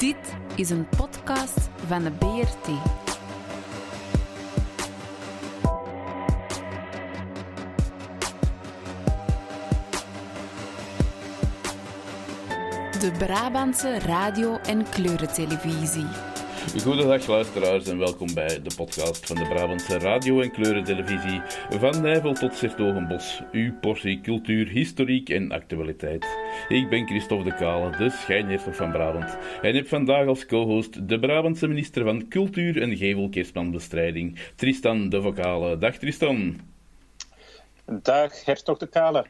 Dit is een podcast van de BRT. De Brabantse radio- en kleurentelevisie. Goedendag luisteraars en welkom bij de podcast van de Brabantse radio- en kleurentelevisie. Van Nijvel tot Sertogenbos, uw portie cultuur, historiek en actualiteit. Ik ben Christophe de Kale, de schijnheerser van Brabant. En heb vandaag als co-host de Brabantse minister van Cultuur en Gevelkerstmanbestrijding, Tristan de Vocale. Dag Tristan. Dag, hertog de Kale.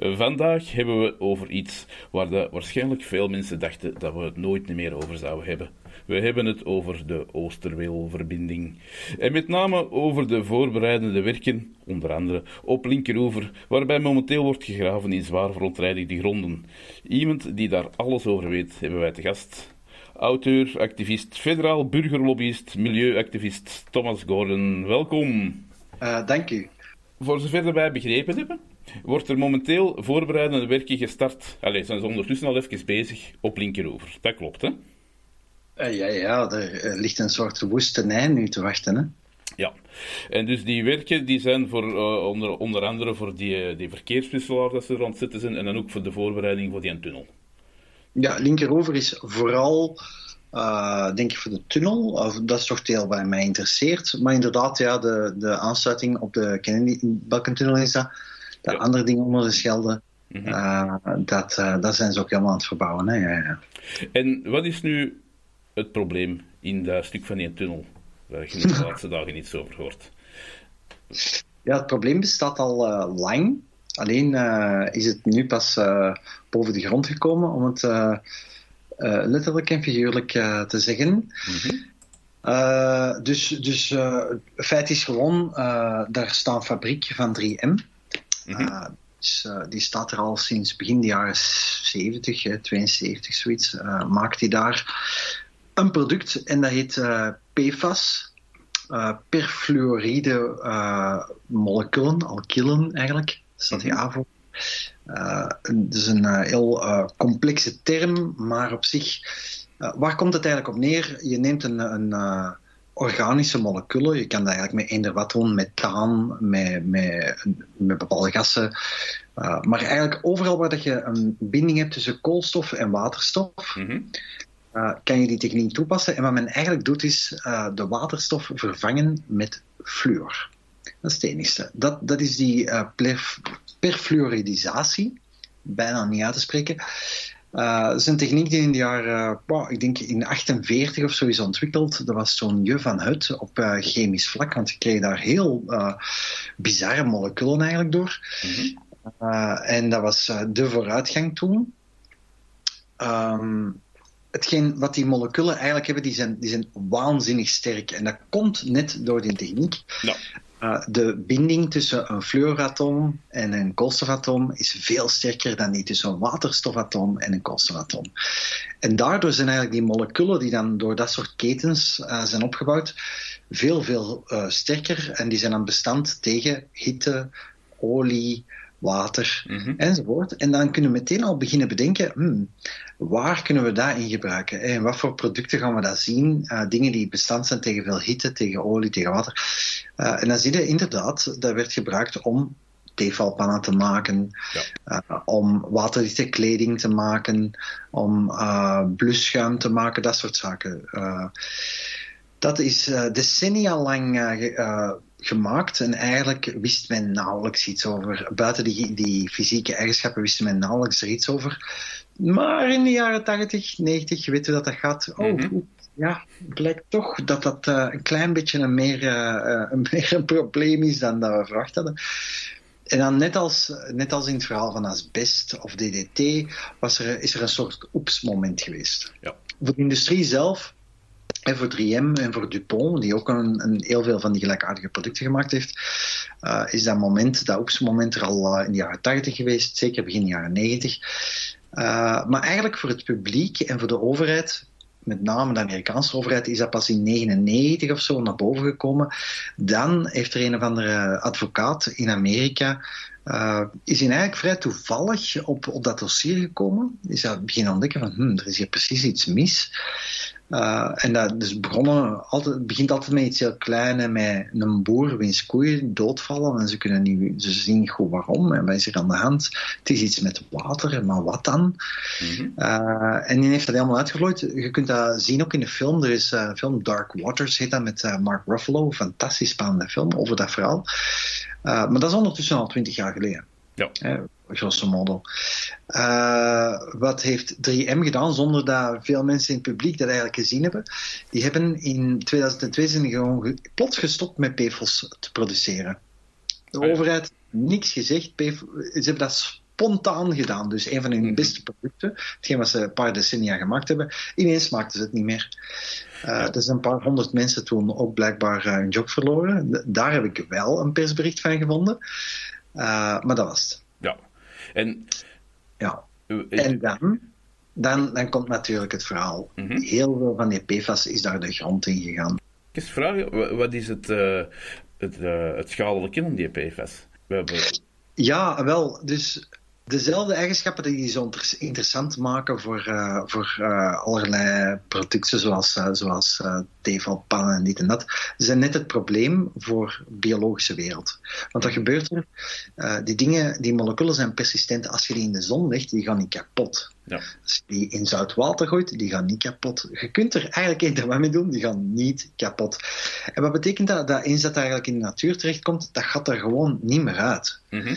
Vandaag hebben we over iets waar de, waarschijnlijk veel mensen dachten dat we het nooit meer over zouden hebben. We hebben het over de Oosterweelverbinding. En met name over de voorbereidende werken, onder andere op Linkeroever, waarbij momenteel wordt gegraven in zwaar verontreinigde gronden. Iemand die daar alles over weet, hebben wij te gast. Auteur, activist, federaal burgerlobbyist, milieuactivist Thomas Gordon. Welkom. Uh, dank u. Voor zover wij begrepen hebben, wordt er momenteel voorbereidende werken gestart. Allee, zijn ze ondertussen al even bezig op Linkeroever. Dat klopt, hè? Uh, ja, ja, er ligt een soort woestenij nu te wachten, hè? Ja, en dus die werken die zijn voor, uh, onder, onder andere voor die, die verkeerswisselaar dat ze er aan het zetten zijn en dan ook voor de voorbereiding voor die tunnel. Ja, Linkeroever is vooral, denk ik, voor de tunnel. Of, dat is toch deel wat mij interesseert. Maar inderdaad, ja, de, de aansluiting op de Kennedy, welke tunnel is dat? De ja. andere dingen onder de Schelde, mm -hmm. dat, dat zijn ze ook helemaal aan het verbouwen. Hè? Ja, ja. En wat is nu het probleem in dat stuk van die tunnel, waar je de laatste dagen iets over hoort? Ja, het probleem bestaat al uh, lang. Alleen uh, is het nu pas uh, boven de grond gekomen, om het letterlijk en figuurlijk te zeggen. Mm -hmm. dus dus het feit is gewoon, daar staat een fabriek van 3M. Mm -hmm. Dus, die staat er al sinds begin de jaren 70, 72, zoiets. maakt hij daar een product en dat heet uh, PFAS, uh, perfluoride uh, moleculen, alkylen eigenlijk, staat aan voor. Het is een heel complexe term, maar op zich, waar komt het eigenlijk op neer? Je neemt een, een organische moleculen, je kan dat eigenlijk met wat doen, methaan, met, met, met bepaalde gassen, maar eigenlijk overal waar dat je een binding hebt tussen koolstof en waterstof, mm -hmm. Uh, kan je die techniek toepassen. En wat men eigenlijk doet, is uh, de waterstof vervangen met fluor. Dat is het enigste. Dat, dat is die uh, perfluoridisatie. Bijna niet uit te spreken. dat is een techniek die in de jaren, wow, ik denk in 48 of zo is ontwikkeld. Dat was zo'n je van Hut op chemisch vlak, want je kreeg daar heel bizarre moleculen eigenlijk door. Mm -hmm. en dat was de vooruitgang toen. Um, hetgeen wat die moleculen eigenlijk hebben, die zijn, die zijn waanzinnig sterk. En dat komt net door die techniek. Ja. Uh, de binding tussen een fluoratoom en een koolstofatoom is veel sterker dan die tussen een waterstofatoom en een koolstofatoom. En daardoor zijn eigenlijk die moleculen die dan door dat soort ketens uh, zijn opgebouwd, veel, veel uh, sterker. En die zijn dan bestand tegen hitte, olie, water mm -hmm. enzovoort. En dan kunnen we meteen al beginnen bedenken, hmm, waar kunnen we dat in gebruiken? En wat voor producten gaan we dat zien? Uh, dingen die bestand zijn tegen veel hitte, tegen olie, tegen water. Uh, en dan zie je inderdaad, dat werd gebruikt om tefalpannen te maken, ja. uh, om waterdichte kleding te maken, om blusschuim te maken, dat soort zaken. dat is decennia lang gemaakt en eigenlijk wist men nauwelijks iets over. Buiten die, die fysieke eigenschappen wist men nauwelijks er iets over. Maar in de jaren 80, 90 weten we dat dat gaat. Oh, mm -hmm. ja, het blijkt toch dat dat uh, een klein beetje een meer, uh, een meer een probleem is dan dat we verwacht hadden. En dan net als, net als in het verhaal van asbest of DDT was er, is er een soort oepsmoment geweest. Ja. Voor de industrie zelf en voor 3M en voor Dupont, die ook een, een heel veel van die gelijkaardige producten gemaakt heeft, uh, is dat moment, dat oepsmoment er al in de jaren 80 geweest, zeker begin jaren 90. Uh, maar eigenlijk voor het publiek en voor de overheid met name de Amerikaanse overheid, is dat pas in 1999 of zo naar boven gekomen. Dan heeft er een of andere advocaat in Amerika uh, is hij eigenlijk vrij toevallig op, op dat dossier gekomen. Is hij beginnen ontdekken van, hm, er is hier precies iets mis. Uh, en dat dus begonnen, altijd, het begint altijd met iets heel klein, met een boer wiens koeien doodvallen en ze kunnen niet, ze zien niet goed waarom en wat is er aan de hand. Het is iets met water, maar wat dan? Mm-hmm. Uh, en die heeft dat helemaal uitgevlooid. Je kunt dat zien ook in de film. Er is een film, Dark Waters heet dat, met Mark Ruffalo. Fantastisch spannende film over dat verhaal. Maar dat is ondertussen al twintig jaar geleden. Ja. Eh, grosso modo. Uh, wat heeft 3M gedaan zonder dat veel mensen in het publiek dat eigenlijk gezien hebben? Die hebben in 2002 zijn gewoon plots gestopt met PFOS te produceren. De oh overheid niks gezegd. ze hebben dat spontaan gedaan. Dus een van hun mhm. beste producten, hetgeen wat ze een paar decennia gemaakt hebben, ineens maakten ze het niet meer. Uh, er zijn een paar honderd mensen toen ook blijkbaar uh, hun job verloren. Daar heb ik wel een persbericht van gevonden. Uh, maar dat was het. En, ja. en dan, dan, dan komt natuurlijk het verhaal. Mm -hmm. Heel veel van die PFAS is daar de grond in gegaan. Ik eens vragen, wat is het, het, het schadelijke in die PFAS? We hebben... Ja, wel, dus dezelfde eigenschappen die zo interessant maken voor, uh, voor uh, allerlei producten zoals, uh, zoals tevelpannen en dit en dat, zijn net het probleem voor de biologische wereld. Want wat gebeurt er? die dingen, die moleculen zijn persistent. Als je die in de zon legt, die gaan niet kapot. Ja. Als je die in zout water gooit, die gaan niet kapot. Je kunt er eigenlijk één wat mee doen, die gaan niet kapot. En wat betekent dat? Dat eens dat eigenlijk in de natuur terechtkomt, dat gaat er gewoon niet meer uit. Mm -hmm.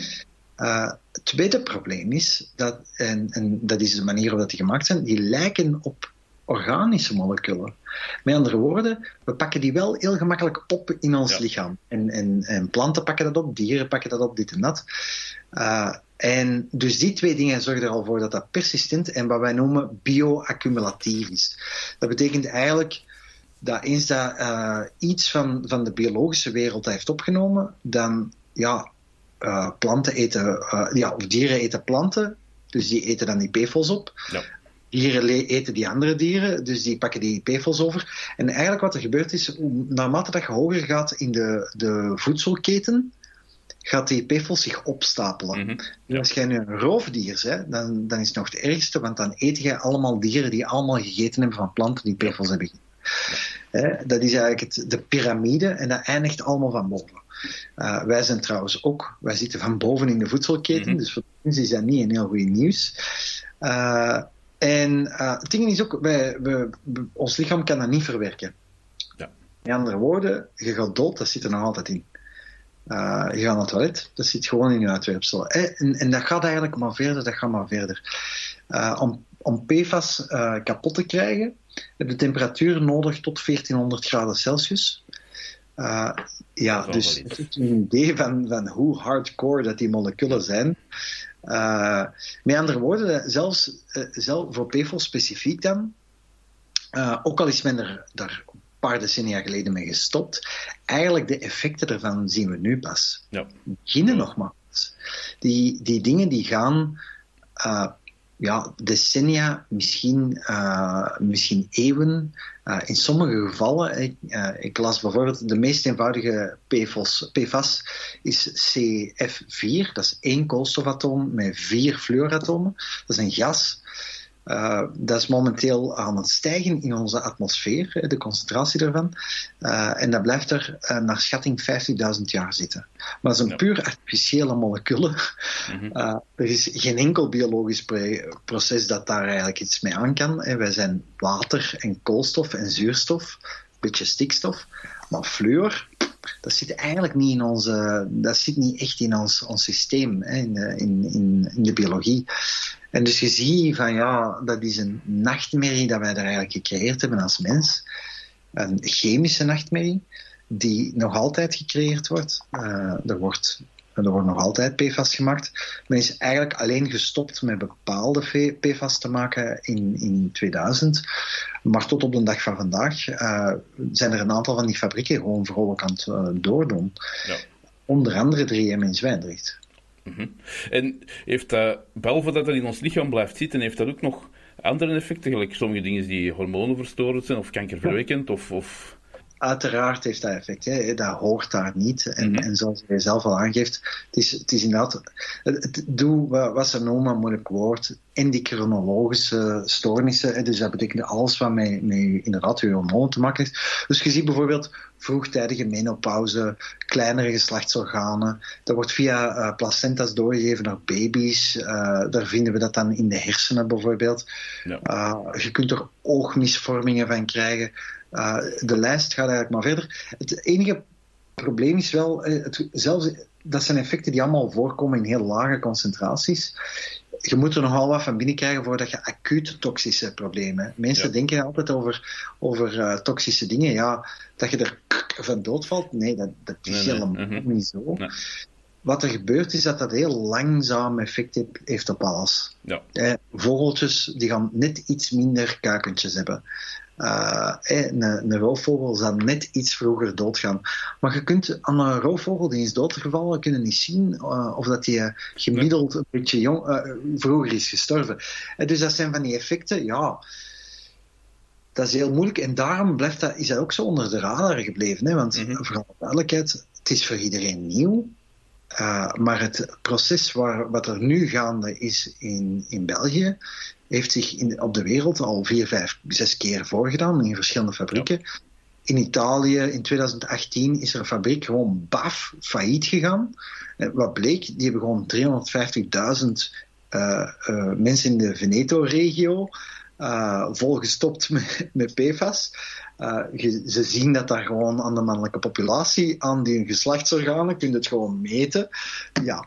Uh, het tweede probleem is, dat, en, en dat is de manier waarop die gemaakt zijn, die lijken op organische moleculen. Met andere woorden, we pakken die wel heel gemakkelijk op in ons Ja. lichaam. En, en, en planten pakken dat op, dieren pakken dat op, dit en dat. Uh, en dus die twee dingen zorgen er al voor dat dat persistent en wat wij noemen bioaccumulatief is. Dat betekent eigenlijk dat eens dat uh, iets van, van de biologische wereld heeft opgenomen, dan ja, uh, planten eten, uh, ja, of dieren eten planten, dus die eten dan die PFOS op. Ja. Dieren eten die andere dieren, dus die pakken die PFOS over. En eigenlijk wat er gebeurt is, naarmate dat je hoger gaat in de, de voedselketen, gaat die PFOS zich opstapelen. Mm -hmm. ja. Als jij nu een roofdier bent, dan, dan is het nog het ergste, want dan eet je allemaal dieren die allemaal gegeten hebben van planten die PFOS hebben. Ja. dat is eigenlijk het, de piramide en dat eindigt allemaal van boven. Uh, wij zijn trouwens ook, wij zitten van boven in de voedselketen, mm -hmm. dus voor ons is dat niet een heel goed nieuws. Uh, en uh, het ding is ook, wij, we, ons lichaam kan dat niet verwerken. Ja. Met andere woorden, je gaat dood, dat zit er nog altijd in. je gaat naar het toilet, dat zit gewoon in je uitwerpsel. En, en, dat gaat eigenlijk maar verder, dat gaat maar verder. om, om PFAS kapot te krijgen, heb je temperatuur nodig tot 1400 graden Celsius. Ja, dus het is een idee van, van hoe hardcore dat die moleculen zijn. Uh, met andere woorden, zelfs, uh, zelf voor PFOS specifiek dan, ook al is men er daar een paar decennia geleden mee gestopt, eigenlijk de effecten ervan zien we nu pas. Ja. Beginnen nogmaals. Die, die dingen die gaan ja, decennia, misschien, uh, misschien eeuwen. Uh, in sommige gevallen, ik, uh, ik, las bijvoorbeeld de meest eenvoudige PFOS, PFAS is CF4. Dat is één koolstofatoom met vier fluoratomen. Dat is een gas. Uh, dat is momenteel aan het stijgen in onze atmosfeer, de concentratie daarvan. Uh, en dat blijft er uh, naar schatting 50.000 jaar zitten. Maar dat is een ja. puur artificiële moleculen. Mm -hmm. er is geen enkel biologisch proces dat daar eigenlijk iets mee aan kan. Hè. Wij zijn water en koolstof en zuurstof, een beetje stikstof. Maar fluor, dat zit eigenlijk niet in onze, dat zit niet echt in ons, ons systeem, hè, in, in, in, in de biologie. En dus je ziet van ja, dat is een nachtmerrie dat wij daar eigenlijk gecreëerd hebben als mens. Een chemische nachtmerrie die nog altijd gecreëerd wordt. Uh, er wordt er wordt nog altijd PFAS gemaakt. Men is eigenlijk alleen gestopt met bepaalde PFAS te maken in, in 2000. Maar tot op de dag van vandaag uh, zijn er een aantal van die fabrieken gewoon vrolijk aan het uh, doordoen. Ja. Onder andere 3M in Zwijndrecht. Mm -hmm. En heeft dat, behalve dat dat in ons lichaam blijft zitten, heeft dat ook nog andere effecten, gelijk sommige dingen die hormonenverstorend zijn of kankerverwekkend? Of, of... Uiteraard heeft dat effect. Hè. Dat hoort daar niet. En, Mhm. en zoals je zelf al aangeeft, het is, het is inderdaad... Het, het- doe wat, wat ze noemen, een moeilijk woord, endocrinologische stoornissen. Hè. Dus dat betekent alles wat met, met inderdaad je hormonen te maken heeft. Dus je ziet bijvoorbeeld vroegtijdige menopauze, kleinere geslachtsorganen. Dat wordt via eh, placenta's doorgegeven naar baby's. Eh, daar vinden we dat dan in de hersenen bijvoorbeeld. Ja. Uh, je kunt er oogmisvormingen van krijgen. Uh, de lijst gaat eigenlijk maar verder. Het enige probleem is wel, eh, het, zelfs, dat zijn effecten die allemaal voorkomen in heel lage concentraties. Je moet er nogal wat van binnen krijgen voordat je acuut toxische problemen hebt. Mensen Ja. denken altijd over, over uh, toxische dingen. Ja, dat je er van doodvalt. Nee, dat, dat is Nee, helemaal mhm. niet zo. Nee. Wat er gebeurt is dat dat heel langzaam effect heeft- heeft op alles. Ja. Eh, vogeltjes die gaan net iets minder kuikentjes hebben. Eh, eh, een, een roofvogel zal net iets vroeger doodgaan. Maar je kunt aan een roofvogel die is doodgevallen kunnen niet zien eh, of dat die gemiddeld een beetje jong, vroeger is gestorven. Dus dat zijn van die effecten, ja. Dat is heel moeilijk en daarom blijft dat, is dat ook zo onder de radar gebleven. Hè? Want Mhm. voor alle duidelijkheid, het is voor iedereen nieuw. Uh, maar het proces waar, wat er nu gaande is in, in België, heeft zich in, op de wereld al vier, vijf, zes keer voorgedaan in verschillende fabrieken. In Italië in 2018 is er een fabriek gewoon baf failliet gegaan. En wat bleek, die hebben gewoon 350.000 uh, uh, mensen in de Veneto-regio uh, volgestopt met, met PFAS. Je, ze zien dat daar gewoon aan de mannelijke populatie, aan die geslachtsorganen, kun je het gewoon meten. Ja.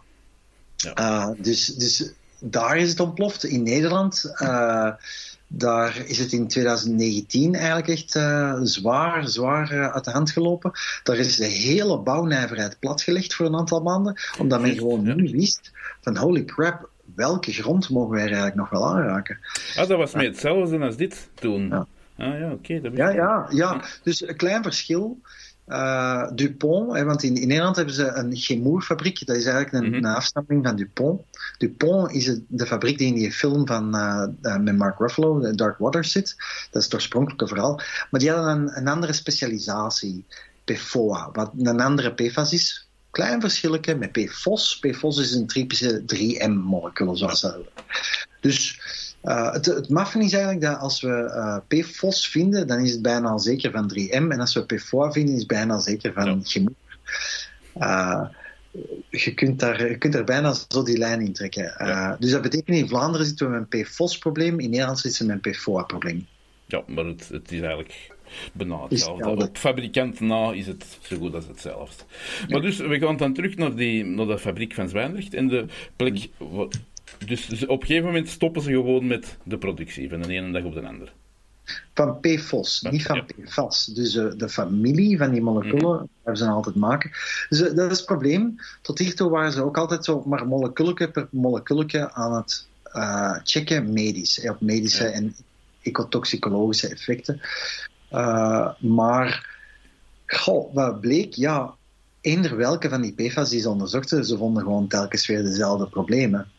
ja. Dus, dus daar is het ontploft. In Nederland, uh, daar is het in 2019 eigenlijk echt uh, zwaar, zwaar uit de hand gelopen. Daar is de hele bouwnijverheid platgelegd voor een aantal maanden, omdat men gewoon ja. nu wist van holy crap, welke grond mogen wij er eigenlijk nog wel aanraken? Ah, dat was met hetzelfde als dit toen. Ja. Ah ja, oké. Okay, ja, ja, ja, dus een klein verschil. Uh, Dupont, hè, want in, in, Nederland hebben ze een chemoerfabriek, dat is eigenlijk een, mm -hmm. een afstamming van Dupont. Dupont is het, de fabriek die in die film van, uh, uh, met Mark Ruffalo, Dark Waters, zit. Dat is het oorspronkelijke verhaal. Maar die hadden een, een andere specialisatie, PFOA, wat een andere PFAS is. Klein verschilletje met PFOS. PFOS is een typische 3M-molecule, zoals dat. Dus uh, het, het maffen is eigenlijk dat als we uh, PFOS vinden, dan is het bijna al zeker van 3M. En als we PFOA vinden, is het bijna zeker van ja. chemie. Uh, je, kunt daar, je kunt bijna zo die lijn in trekken. Ja. Dus dat betekent in Vlaanderen zitten we met een PFOS-probleem, in Nederland zitten we met een PFOA-probleem. Ja, maar het, het is eigenlijk bijna hetzelfde. Op fabrikant na is het zo goed als hetzelfde. Maar dus, we gaan dan terug naar, die, naar de fabriek van Zwijndrecht en de plek... Wat, dus, dus op een gegeven moment stoppen ze gewoon met de productie, van de ene dag op de andere. Van PFOS, niet van ja. PFAS. Dus uh, de familie van die moleculen mm. hebben ze altijd maken. Dus uh, dat is het probleem. Tot hiertoe waren ze ook altijd zo maar moleculetje per moleculetje aan het uh, checken medisch. Op medische Ja. en ecotoxicologische effecten. Maar, goh, wat bleek? Ja, eender welke van die PFAS die ze onderzochten, ze vonden gewoon telkens weer dezelfde problemen.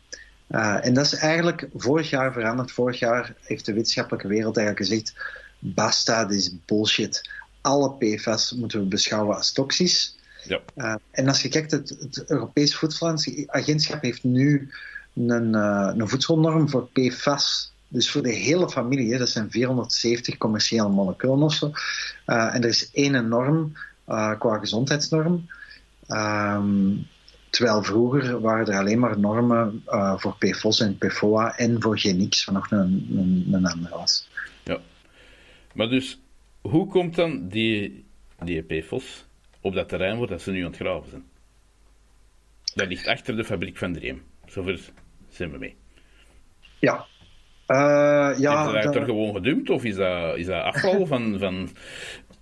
Uh, en dat is eigenlijk vorig jaar veranderd. Vorig jaar heeft de wetenschappelijke wereld eigenlijk gezegd: basta, dit is bullshit. Alle PFAS moeten we beschouwen als toxisch. Ja. Uh, en als je kijkt, het, het Europees Voedselagentschap heeft nu een, uh, een voedselnorm voor PFAS. Dus voor de hele familie, hè, dat zijn 470 commerciële moleculen of zo. En er is één norm qua gezondheidsnorm. Um, Terwijl vroeger waren er alleen maar normen uh, voor PFOS en PFOA en voor GenX, van nog een, een, was. Ja. Maar dus, hoe komt dan die, die PFOS op dat terrein waar dat ze nu aan het graven zijn? Dat ligt achter de fabriek van 3M. Zover zijn we mee. Ja. Uh, ja is dat, er gewoon gedumpt of is dat, is dat afval van... van...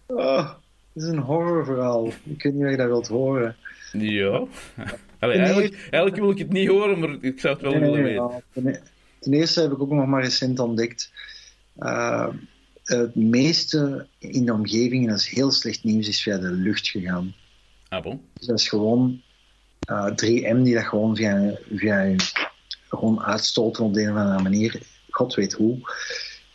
Oh, het is een horrorverhaal. Ik weet niet of je dat wilt horen. Ja. Allee, eigenlijk, eigenlijk, wil ik het niet horen, maar ik zou het wel willen weten. Ja. Ten, ten, eerste heb ik ook nog maar recent ontdekt. Uh, het meeste in de omgeving, en dat is heel slecht nieuws, is via de lucht gegaan. Ah, bon? Dus dat is gewoon uh, 3M die dat gewoon via, via gewoon uitstoten op de een of andere manier. god weet hoe.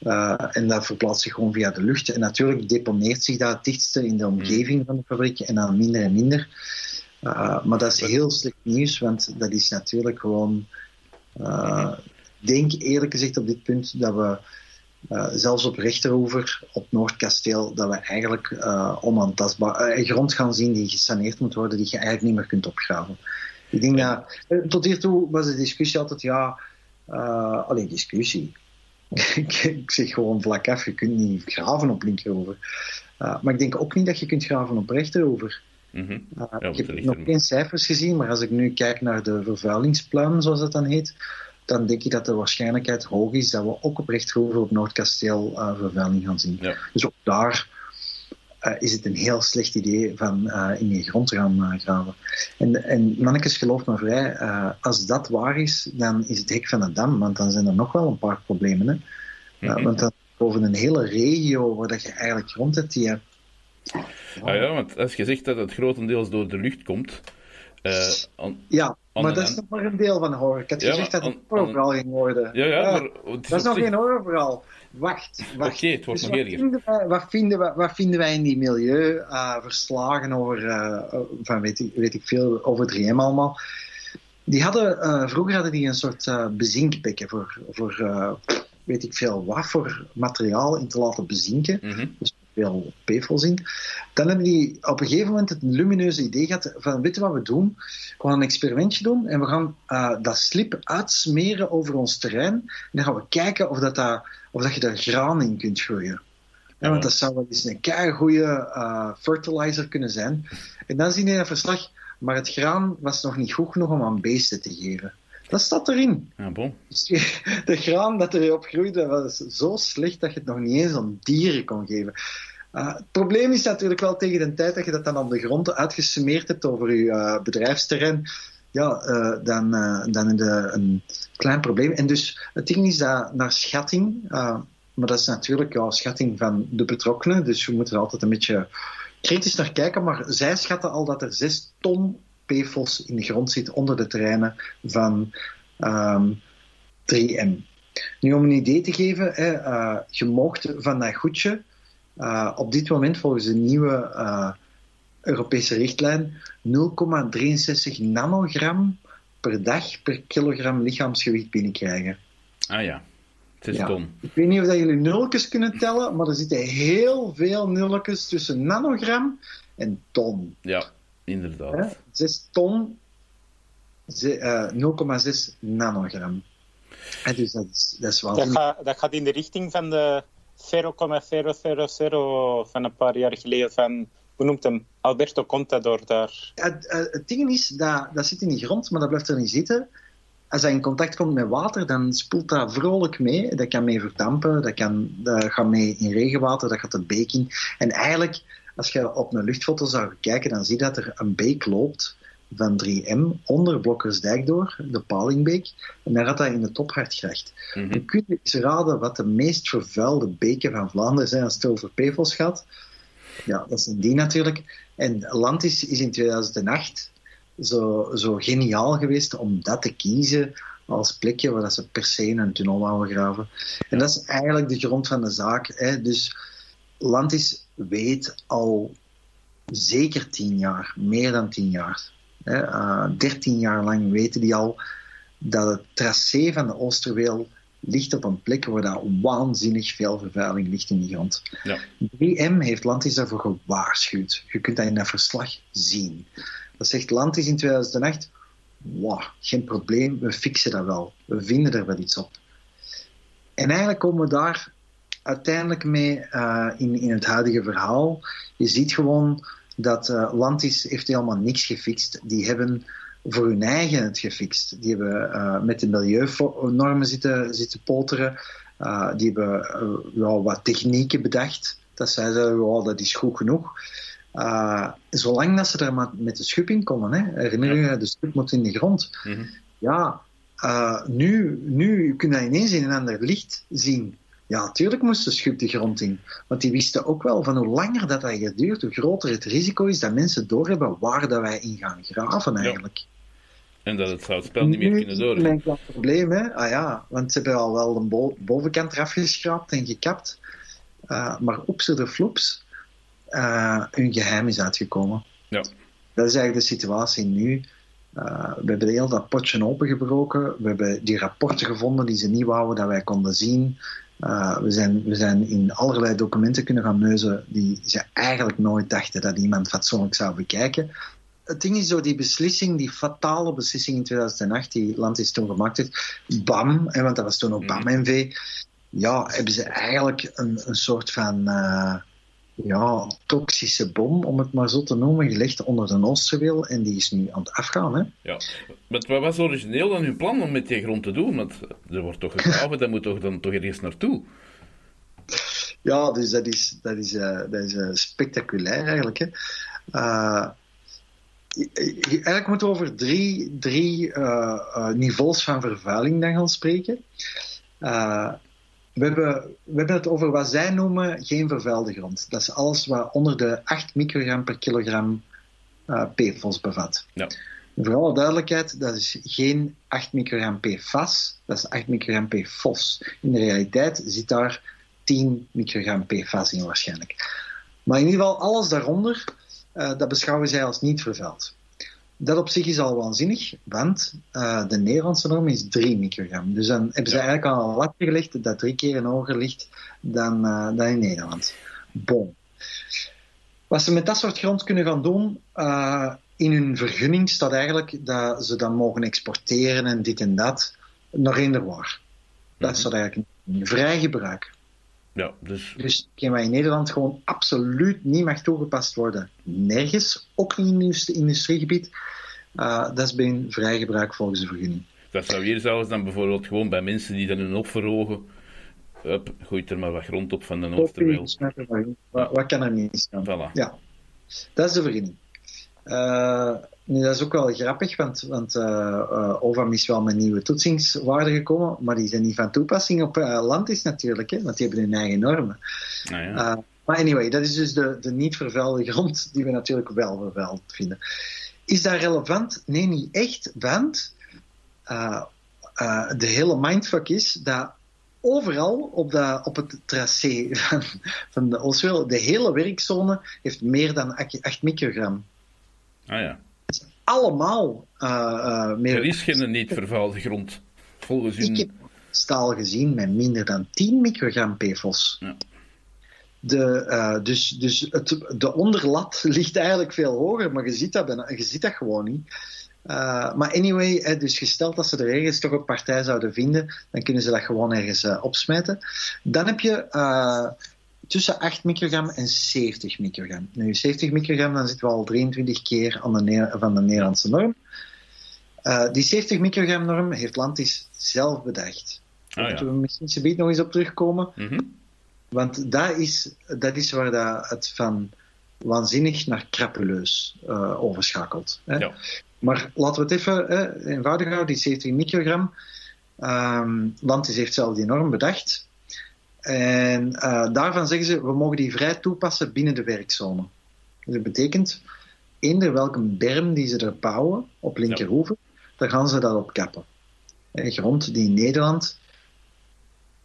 Uh, en dat verplaatst zich gewoon via de lucht. En natuurlijk deponeert zich dat het dichtste in de omgeving van de fabriek en dan minder en minder. Uh, maar dat is heel slecht nieuws, want dat is natuurlijk gewoon. Uh, denk eerlijk gezegd op dit punt dat we uh, zelfs op rechteroever, op Noordkasteel, dat we eigenlijk onaantastbaar grond gaan zien die gesaneerd moet worden, die je eigenlijk niet meer kunt opgraven. Ik denk dat, tot hiertoe was de discussie altijd, ja, alleen discussie. ik zeg gewoon vlak af, je kunt niet graven op linkerover. maar ik denk ook niet dat je kunt graven op rechterover. Mm -hmm. ja, ik heb nog geen cijfers gezien, maar als ik nu kijk naar de vervuilingsplan, zoals dat dan heet, dan denk ik dat de waarschijnlijkheid hoog is dat we ook op Rechtshoeven op Noordkasteel uh, vervuiling gaan zien. Ja. Dus ook daar uh, is het een heel slecht idee van in die grond te gaan graven. En, en mannetjes, geloof me vrij, als dat waar is, dan is het hek van de dam, want dan zijn er nog wel een paar problemen. Hè? Mm -hmm. Want dan boven een hele regio waar dat je eigenlijk grond hebt die... Ah ja, want als je zegt dat het grotendeels door de lucht komt... On... ja, maar dat is nog maar een deel van de horror. Ik had ja, gezegd dat het horrorverhaal ging worden. Ja, ja, maar... dat is nog geen horrorverhaal. Wacht, wacht. Oké, het wordt dus nog wat vinden, wij, wat, vinden wij, wat vinden wij in die milieuverslagen uh, over, uh, van weet ik, weet ik veel, over 3M allemaal? Die hadden, vroeger hadden die een soort bezinkbekken voor, voor weet ik veel wat voor materiaal in te laten bezinken. Mm -hmm. Dus veel PFOS in. Dan hebben die op een gegeven moment het lumineuze idee gehad van, weet je wat we doen? We gaan een experimentje doen en we gaan uh, dat slip uitsmeren over ons terrein. En dan gaan we kijken of, dat, dat, of dat je daar graan in kunt groeien. Want dat zou wel eens een goede uh, fertilizer kunnen zijn. En dan zie je in het verslag, maar het graan was nog niet goed genoeg om aan beesten te geven. Dat staat erin. Ja, bon. De graan dat erop groeide was zo slecht dat je het nog niet eens aan dieren kon geven. Uh, het probleem is natuurlijk wel tegen de tijd dat je dat dan op de grond uitgesmeerd hebt over je uh, bedrijfsterrein, ja, uh, dan, dan heb je een klein probleem. En dus het ding is dat naar schatting, maar dat is natuurlijk ja, schatting van de betrokkenen, dus we moeten er altijd een beetje kritisch naar kijken, maar zij schatten al dat er 6 ton PFOS in de grond zit onder de terreinen van um, 3M. Nu, om een idee te geven, hè, uh, je mocht van dat goedje uh, op dit moment volgens de nieuwe uh, Europese richtlijn 0,63 nanogram per dag per kilogram lichaamsgewicht binnenkrijgen. Ah ja, het is ja. ton. Ik weet niet of dat jullie nulletjes kunnen tellen, maar er zitten heel veel nulletjes tussen nanogram en ton. Ja, inderdaad. 6 ton, 0,6 nanogram. En dus dat is, dat is wel... Dat, gaat, dat gaat in de richting van de 0,000 van een paar jaar geleden van, hoe noemt hem, Alberto Contador daar. Het, het ding is, dat, dat zit in de grond, maar dat blijft er niet zitten. Als hij in contact komt met water, dan spoelt dat vrolijk mee. Dat kan mee verdampen, dat, kan, dat gaat mee in regenwater, dat gaat de beek in. En eigenlijk, als je op een luchtfoto zou kijken, dan zie je dat er een beek loopt van 3M onder Blokkersdijk door, de Palingbeek. En daar had hij in de Tophartgracht. Mm -hmm. Je kunt eens raden wat de meest vervuilde beken van Vlaanderen zijn als het over gaat. Ja, dat zijn die natuurlijk. En Landis is in 2008 zo, zo geniaal geweest om dat te kiezen als plekje waar ze per se een tunnel wouden graven. En dat is eigenlijk de grond van de zaak. Hè. Dus Landis weet al zeker tien jaar, meer dan tien jaar, uh, 13 jaar lang weten die al dat het tracé van de Oosterweel ligt op een plek waar daar waanzinnig veel vervuiling ligt in die grond. Ja. 3M heeft Landis daarvoor gewaarschuwd. Je kunt dat in dat verslag zien. Dat zegt Landis in 2008, wow, geen probleem, we fixen dat wel. We vinden er wel iets op. En eigenlijk komen we daar uiteindelijk mee uh, in, in het huidige verhaal. Je ziet gewoon dat uh, Lantis heeft helemaal niks gefixt. Die hebben voor hun eigen het gefixt. Die hebben uh, met de milieunormen zitten, zitten poteren. Uh, die hebben wel wat technieken bedacht. Dat zeiden, well, dat is goed genoeg. zolang dat ze er maar met de schub in komen. Hè. Herinner je, de schub moet in de grond. Mm -hmm. Ja, nu, nu kun je ineens in een ander licht zien. Ja, natuurlijk moest de schub de grond in. Want die wisten ook wel van hoe langer dat, dat duurt, hoe groter het risico is dat mensen doorhebben waar dat wij in gaan graven eigenlijk. En dat het zoutspel niet meer Nu kunnen is doorgaan. mijn klein probleem, hè. Ah ja, want ze hebben al wel de bo- bovenkant eraf geschraapt en gekapt. Uh, maar oeps de floeps, uh, hun geheim is uitgekomen. Ja. Dat is eigenlijk de situatie nu. Uh, we hebben heel dat potje opengebroken. We hebben die rapporten gevonden die ze niet wouden dat wij konden zien. Uh, we, zijn, we zijn in allerlei documenten kunnen gaan neuzen die ze eigenlijk nooit dachten dat iemand fatsoenlijk zou bekijken. Het ding is zo, die beslissing, die fatale beslissing in 2008, die Landis toen gemaakt heeft, BAM, hè, want dat was toen ook BAM-NV, ja, hebben ze eigenlijk een, een soort van uh, ja, toxische bom, om het maar zo te noemen, gelegd onder de Oosterweel en die is nu aan het afgaan. Hè? Ja, maar wat was origineel dan hun plan om met die grond te doen? Want er wordt toch gegraven, dat moet toch dan toch ergens naartoe? Ja, dus dat is, dat is, uh, dat is uh, spectaculair eigenlijk. Hè. Uh, eigenlijk moeten we over drie, drie niveaus van vervuiling dan gaan spreken. We hebben, we hebben het over wat zij noemen geen vervuilde grond. Dat is alles wat onder de 8 microgram per kilogram uh, PFOS bevat. Ja. Voor alle duidelijkheid, dat is geen 8 microgram PFAS, dat is 8 microgram PFOS. In de realiteit zit daar 10 microgram PFAS in waarschijnlijk. Maar in ieder geval, alles daaronder, uh, dat beschouwen zij als niet vervuild. Dat op zich is al waanzinnig, want uh, de Nederlandse norm is 3 microgram. Dus dan hebben ze eigenlijk al een latje gelegd dat drie keer hoger ligt dan, uh, dan in Nederland. Bon. Wat ze met dat soort grond kunnen gaan doen, uh, in hun vergunning staat eigenlijk dat ze dan mogen exporteren en dit en dat. Nog eender waar. Dat mm-hmm. staat eigenlijk in vrij gebruik. Ja, dus... dus hetgeen in Nederland gewoon absoluut niet mag toegepast worden. Nergens, ook niet in het industriegebied. Uh, dat is bij een vrij gebruik volgens de vergunning. Dat zou hier zelfs dan bijvoorbeeld gewoon bij mensen die dan hun opverhogen. Up, gooit er maar wat grond op van de Oosterweel. Wat, wat kan er niet staan? Voilà. Ja, dat is de vergunning. Uh, nu, dat is ook wel grappig, want, want uh, uh, OVAM is wel met nieuwe toetsingswaarden gekomen, maar die zijn niet van toepassing op landis natuurlijk, hè, want die hebben hun eigen normen. Ah, ja. maar anyway, dat is dus de, de niet vervuilde grond die we natuurlijk wel vervuild vinden. Is dat relevant? Nee, niet echt, want de hele mindfuck is dat overal op, de, op het tracé van, van de de hele werkzone heeft meer dan 8 microgram. Ah ja. Allemaal uh, uh, meer. Er is geen niet vervuilde grond, volgens Ik heb staal gezien met minder dan 10 microgram PFOS. Ja. De, uh, dus dus het, de onderlat ligt eigenlijk veel hoger, maar je ziet dat, bijna, je ziet dat gewoon niet. Uh, maar anyway, hè, dus gesteld dat ze er ergens toch een partij zouden vinden, dan kunnen ze dat gewoon ergens uh, opsmijten. Dan heb je tussen 8 microgram en 70 microgram. Nu, 70 microgram, dan zitten we al 23 keer aan de van de Nederlandse norm. die 70 microgram norm heeft Landis zelf bedacht. Ah, Daar ja. moeten we misschien nog eens op terugkomen. Mm-hmm. Want dat is, dat is waar dat het van waanzinnig naar krapuleus overschakelt. Hè? Ja. Maar laten we het even eh, eenvoudig houden, die 70 microgram. Um, Landis heeft zelf die norm bedacht. En uh, daarvan zeggen ze, we mogen die vrij toepassen binnen de werkzone. Dus dat betekent, eender welke berm die ze er bouwen op linkerhoeven, ja. dan gaan ze dat op kappen. En grond die in Nederland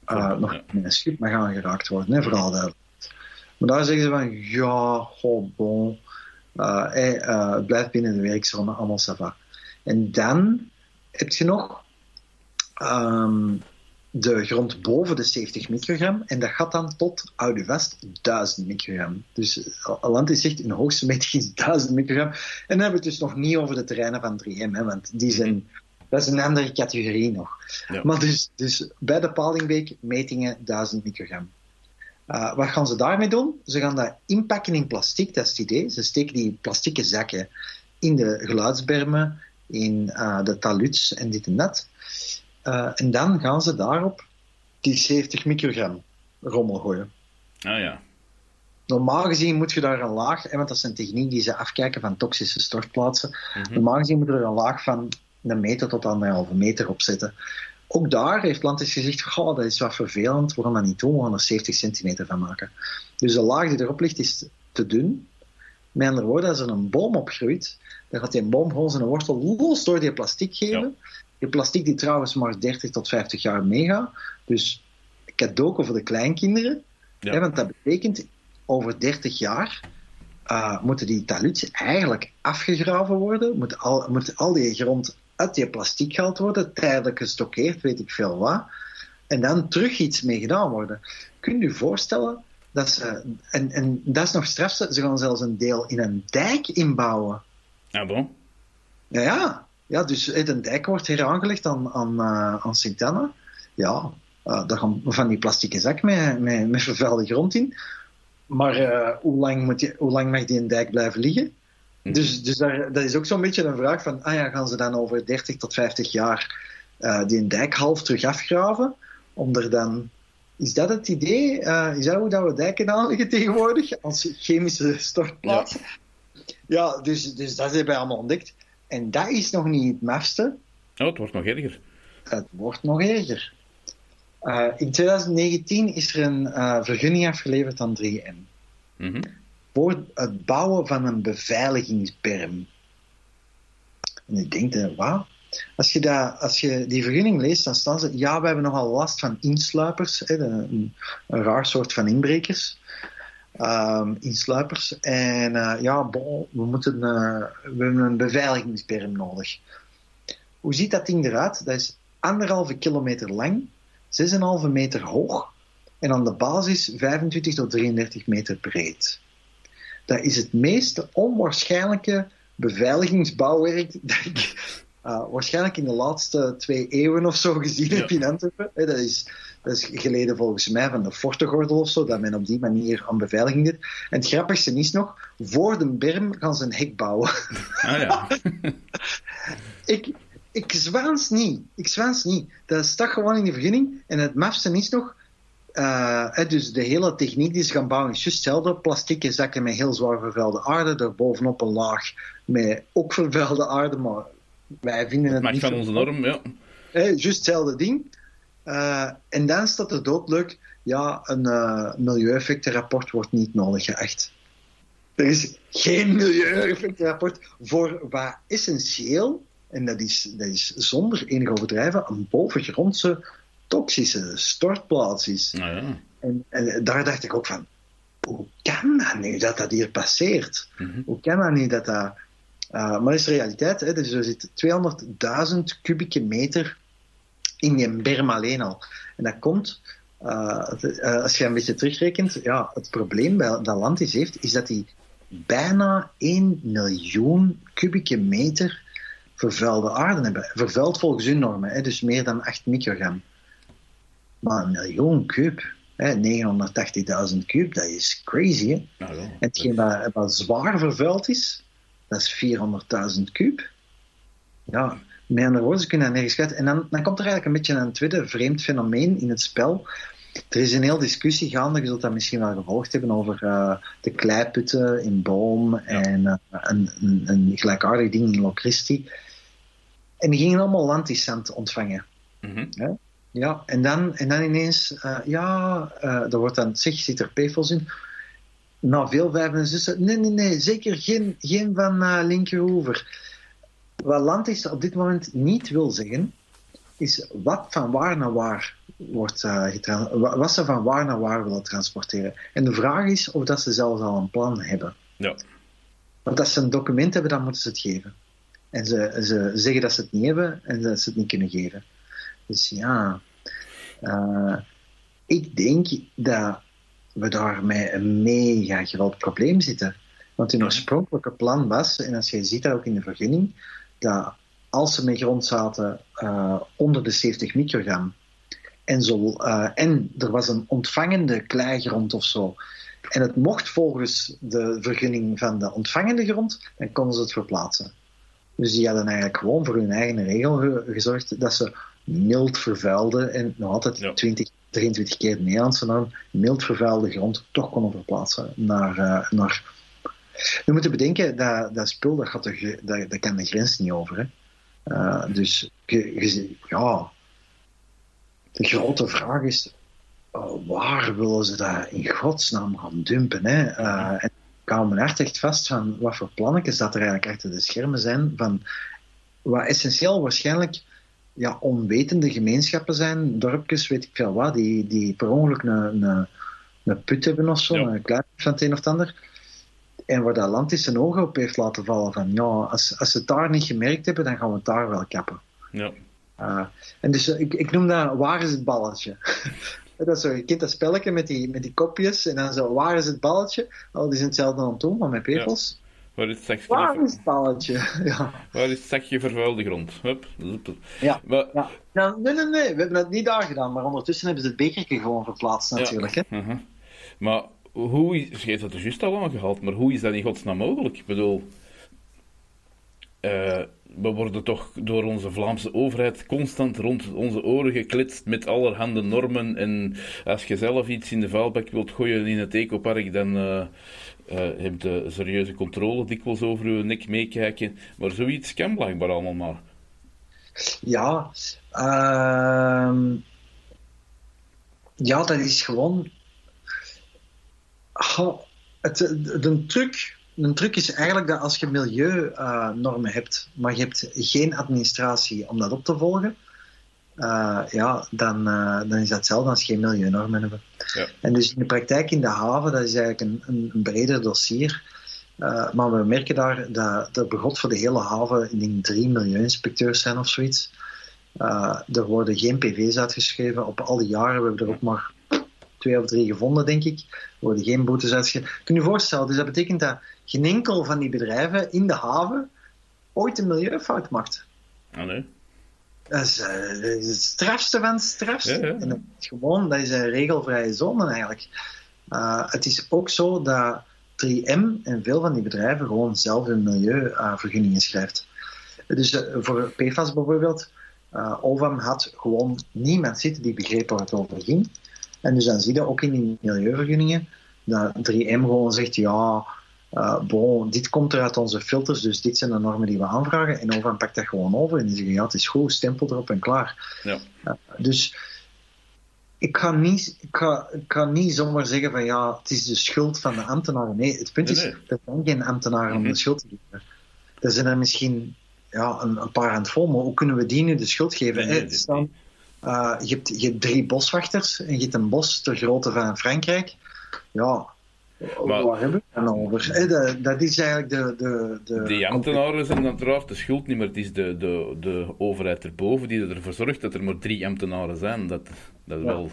uh, ja, nog met een schip mag gaan geraakt worden, hè, vooral dat. Maar daar zeggen ze van, ja, oh bon, uh, hey, het blijft binnen de werkzone, allemaal ça va. En dan heb je nog um, de grond boven de 70 microgram en dat gaat dan tot, houd u vast, 1000 microgram. Dus Atlantis zegt, hun hoogste meting is 1000 microgram. En dan hebben we het dus nog niet over de terreinen van 3M, hè, want die zijn, dat is een andere categorie nog. Ja. Maar dus, dus bij de Palingbeek metingen 1000 microgram. Uh, wat gaan ze daarmee doen? Ze gaan dat inpakken in plastic, dat is het idee. Ze steken die plastieke zakken in de geluidsbermen, in uh, de taluts en dit en dat. Uh, en dan gaan ze daarop die 70 microgram rommel gooien. Ah ja. Normaal gezien moet je daar een laag, want dat is een techniek die ze afkijken van toxische stortplaatsen. Mm-hmm. Normaal gezien moet je er een laag van een meter tot anderhalve meter op zetten. Ook daar heeft Landis gezegd, oh, dat is wat vervelend, we gaan dat niet doen, we gaan er 70 centimeter van maken. Dus de laag die erop ligt is te dun. Met andere woorden, als er een boom opgroeit, dan gaat die boom gewoon zijn wortel los door die plastic geven. Die plastic die trouwens maar 30 tot 50 jaar meegaat. Dus cadeau voor de kleinkinderen. Ja. Hè, want dat betekent, over 30 jaar uh, moeten die taluds eigenlijk afgegraven worden. Moet al, moet al die grond uit die plastic gehaald worden, tijdelijk gestockeerd, weet ik veel wat. En dan terug iets mee gedaan worden. Kunt u je voorstellen dat ze, en, en dat is nog strafste, ze gaan zelfs een deel in een dijk inbouwen. Ah, bon? Ja, ja. Ja dus een dijk wordt hier aangelegd aan, aan, uh, aan Sint-Anna. Ja, uh, daar gaan van die plastieke zak met, met, met vervuilde grond in. Maar uh, hoe, lang moet die, hoe lang mag die een dijk blijven liggen? Mm. Dus, dus daar, dat is ook zo'n beetje een vraag van, ah ja, gaan ze dan over 30 tot 50 jaar uh, die een dijk half terug afgraven? Om er dan... Is dat het idee? Uh, is dat hoe dat we dijken aanleggen tegenwoordig? Als chemische stortplaats? Ja, ja dus, dus dat hebben wij allemaal ontdekt. En dat is nog niet het mafste. Oh, het wordt nog erger. Het wordt nog erger. Uh, in 2019 is er een uh, vergunning afgeleverd aan 3M. Mm -hmm. Voor het bouwen van een beveiligingsberm. En je denkt, wat? Als je, dat, als je die vergunning leest, dan staan ze... Ja, we hebben nogal last van insluipers. Hè, een, een raar soort van inbrekers. Um, insluipers. En uh, ja, we, moeten, we hebben een beveiligingsberm nodig. Hoe ziet dat ding eruit? Dat is anderhalve kilometer lang 6,5 meter hoog en aan de basis 25 tot 33 meter breed. Dat is het meest onwaarschijnlijke beveiligingsbouwwerk dat ik uh, waarschijnlijk in de laatste twee eeuwen of zo gezien ja. heb in Antwerpen. Dat is, dat is geleden volgens mij van de Fortegordel of zo, dat men op die manier aan beveiliging deed. En het grappigste is nog, voor de berm gaan ze een hek bouwen. Ah, ja. ik, ik zwaans niet. Ik zwaans niet. Dat staat gewoon in de vergunning. En het mafste is nog, uh, dus de hele techniek die ze gaan bouwen is juist hetzelfde. Plastieke zakken met heel zwaar vervuilde aarde. Daar bovenop een laag met ook vervuilde aarde. Maar wij vinden het Maakt niet van onze norm, ja. Hey, juist hetzelfde ding. Uh, en dan staat er doodleuk, ja, een uh, milieueffectenrapport wordt niet nodig geacht. Er is geen milieueffectenrapport voor wat essentieel en dat is, dat is zonder enig overdrijven een bovengrondse toxische stortplaats is. Nou ja. en, en, daar dacht ik ook van, hoe kan dat nu dat dat hier passeert? Mm -hmm. Hoe kan dat nu dat dat... Uh, maar dat is de realiteit. Hè? Dus er zit 200.000 kubieke meter in die berm alleen al. En dat komt... Uh, uh, als je een beetje terugrekent, ja, het probleem bij dat Landis heeft, is dat hij bijna 1 miljoen kubieke meter vervuilde aarde hebben. Vervuild volgens hun normen, hè, dus meer dan 8 microgram. Maar een miljoen kuub, 980.000 kuub, dat is crazy. Hè? Nou, ja. En hetgeen wat, wat zwaar vervuild is, dat is 400.000 kuub. Ja, met andere woorden, ze kunnen dat nergens schatten. En dan, dan komt er eigenlijk een beetje een tweede vreemd fenomeen in het spel. Er is een hele discussie gaande, je zult dat misschien wel gevolgd hebben, over uh, de kleiputten in Boom en uh, een, een, een, gelijkaardig ding in Locristi. En die gingen allemaal landisant ontvangen. Mm -hmm. ja? ja, en dan, en dan ineens, uh, ja, er wordt dan, zeg, zit er PFOS in. Na veel vijven en zussen, nee, nee, nee, zeker geen, geen van uh, linkeroever. Wat Landis op dit moment niet wil zeggen, is wat van waar naar waar wordt uh, wat ze van waar naar waar willen transporteren. En de vraag is of dat ze zelfs al een plan hebben. Ja. Want als ze een document hebben, dan moeten ze het geven. En ze, ze zeggen dat ze het niet hebben en dat ze het niet kunnen geven. Dus ja, uh, ik denk dat we daar met een mega groot probleem zitten. Want hun oorspronkelijke plan was, en als je ziet dat ook in de vergunning, dat als ze met grond zaten uh, onder de 70 microgram, en, zo, uh, en er was een ontvangende kleigrond of zo, en het mocht volgens de vergunning van de ontvangende grond, dan konden ze het verplaatsen. Dus die hadden eigenlijk gewoon voor hun eigen regel ge gezorgd dat ze mild vervuilde, en nog altijd Ja. 20, 23 keer de Nederlandse norm, mild vervuilde grond toch konden verplaatsen naar, uh, naar we moeten bedenken dat dat spul dat, gaat de, dat, dat kan de grens niet over. Hè. Uh, dus ja, de grote vraag is: uh, waar willen ze dat in godsnaam gaan dumpen? Hè? Uh, en ik hou mijn hart echt vast van wat voor plannetjes dat er eigenlijk achter de schermen zijn. Van wat essentieel waarschijnlijk ja, onwetende gemeenschappen zijn, dorpjes, weet ik veel wat, die, die per ongeluk een, een, een put hebben of zo, Ja. een klein van het een of het ander. En waar dat land is zijn ogen op heeft laten vallen van, ja, als, als ze het daar niet gemerkt hebben, dan gaan we het daar wel kappen. Ja. Uh, en dus uh, ik, ik noem dat waar is het balletje? dat is zo, je kent dat spelletje met die, met die kopjes en dan zo, waar is het balletje? Oh, die zijn hetzelfde aan het doen, maar met pepels. Waar is het zakje, Waar is het balletje? ja. waar is het zakje vervuilde grond? Hup. Ja. Maar, ja. Nou, nee, nee, nee, we hebben dat niet daar gedaan, maar ondertussen hebben ze het bekertje gewoon verplaatst natuurlijk. Hè? Uh-huh. Maar hoe is, je hebt dat er juist al aangehaald, maar hoe is dat in godsnaam mogelijk? Ik bedoel, uh, we worden toch door onze Vlaamse overheid constant rond onze oren gekletst met allerhande normen. En als je zelf iets in de vuilbak wilt gooien in het ecopark, dan uh, uh, heb je serieuze controle dikwijls over je nek meekijken. Maar zoiets kan blijkbaar allemaal maar. Ja, uh, ja, dat is gewoon. Oh, het, de truc een truc is eigenlijk dat als je milieunormen uh, hebt, maar je hebt geen administratie om dat op te volgen, uh, ja, dan, uh, dan is dat hetzelfde als geen milieunormen hebben. Ja. En dus in de praktijk in de haven, dat is eigenlijk een, een, een breder dossier. Uh, maar we merken daar dat er begot voor de hele haven, ik denk drie milieuinspecteurs zijn of zoiets. Er worden geen PV's uitgeschreven op al die jaren. We hebben er ook maar twee of drie gevonden, denk ik. Er worden geen boetes uitgeschreven. Kun je je voorstellen, dus dat betekent dat geen enkel van die bedrijven in de haven ooit een milieufout maakt. Ah, nee. Dat is, uh, dat is het strafste van het strafste. Ja, ja. En dat is gewoon, dat is een regelvrije zone eigenlijk. Uh, het is ook zo dat 3M en veel van die bedrijven gewoon zelf hun milieuvergunningen schrijft. Dus voor PFAS bijvoorbeeld, OVAM had gewoon niemand zitten die begreep waar het over ging. En dus dan zie je ook in die milieuvergunningen dat 3M gewoon zegt, ja, uh, bon, dit komt er uit onze filters, dus dit zijn de normen die we aanvragen. En OVAM pakt dat gewoon over en die zeggen, ja, het is goed, stempel erop en klaar. Ja. Uh, dus ik kan, niet, ik, ga, ik kan niet zomaar zeggen van, ja, het is de schuld van de ambtenaren. Nee, het punt Nee, is, er zijn geen ambtenaren om Mhm. de schuld te geven. Er zijn er misschien ja, een, een paar aan het vol, maar hoe kunnen we die nu de schuld geven? Nee, Staan, uh, je, hebt, je hebt drie boswachters en je hebt een bos ter grootte van Frankrijk. Ja, Maar- waar hebben we het dan over? Dat, dat is eigenlijk de... de, de Die ambtenaren zijn uiteraard de schuld niet, maar het is de, de, de overheid erboven die ervoor zorgt dat er maar drie ambtenaren zijn. Dat, dat is Ja. wel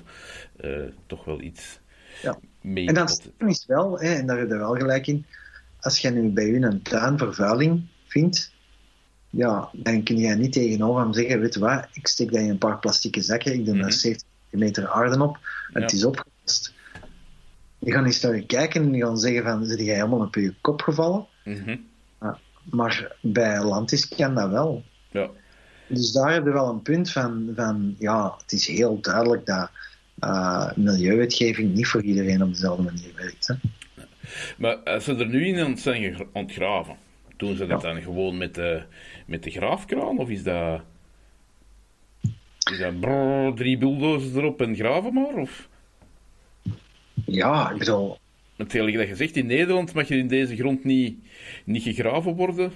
eh, toch wel iets Ja. mee. En dan tot- is wel, en daar heb je wel gelijk in, als je nu bij u een tuin vervuiling vindt, ja, dan kun je niet tegenover hem zeggen, weet je wat, ik steek dat in een paar plastieke zakken, ik doe Mhm. daar 70 meter aarde op, en het is opgelost. Die gaan eens naar je kijken en die gaan zeggen van, zit jij helemaal op je kop gevallen? Mhm. Maar bij Lantis kan dat wel. Ja. Dus daar heb je wel een punt van, van ja, het is heel duidelijk dat uh, milieuwetgeving niet voor iedereen op dezelfde manier werkt. Hè? Maar als ze er nu in aan zijn gegra- aan het graven, doen ze dat Ja. dan gewoon met de, met de graafkraan? Of is dat... Is dat brrr, drie bulldozers erop en graven maar? Of... Ja, ik bedoel, dat je zegt, in Nederland mag je in deze grond niet, niet gegraven worden.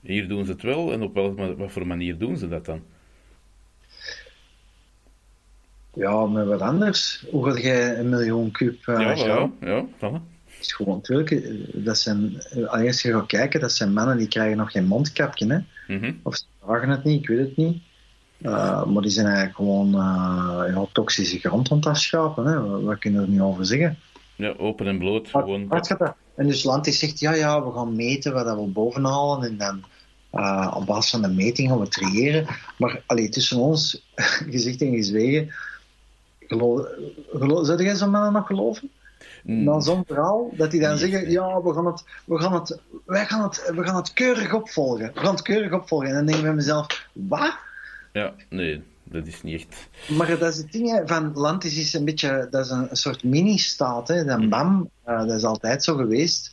Hier doen ze het wel. En op welke, wat voor manier doen ze dat dan? ja, met wat anders. Hoe ga jij een miljoen kub uh, ja, graven? ja, ja, voilà. Het is gewoon natuurlijk, eh, dat zijn, eh, als je gaat kijken, dat zijn mannen die krijgen nog geen mondkapje, hè? Mhm. Of ze dragen het niet, ik weet het niet. Uh, maar die zijn eigenlijk gewoon ja, toxische grond aan het afschapen. Hè? Wat, wat kunnen we er nu over zeggen? Ja, open en bloot. Maar- Gewoon. dat- En dus Lantis zegt, ja, ja, we gaan meten wat we bovenhalen en dan uh, op basis van de meting gaan we triëren. Maar allee, tussen ons, gezegd en gezwegen, geloof, geloof, zou jij zo'n mannen nog geloven? Mm, Dan zo'n verhaal, dat die dan Nee, zeggen, ja, we gaan, het, we, gaan het, wij gaan het, we gaan het keurig opvolgen. We gaan het keurig opvolgen. En dan denk ik bij mezelf, wat? Ja, nee, dat is niet echt. Maar dat is het ding hè, van Lantis is een beetje, dat is een, een soort mini-staat. Hè. Dat BAM, eh, dat is altijd zo geweest.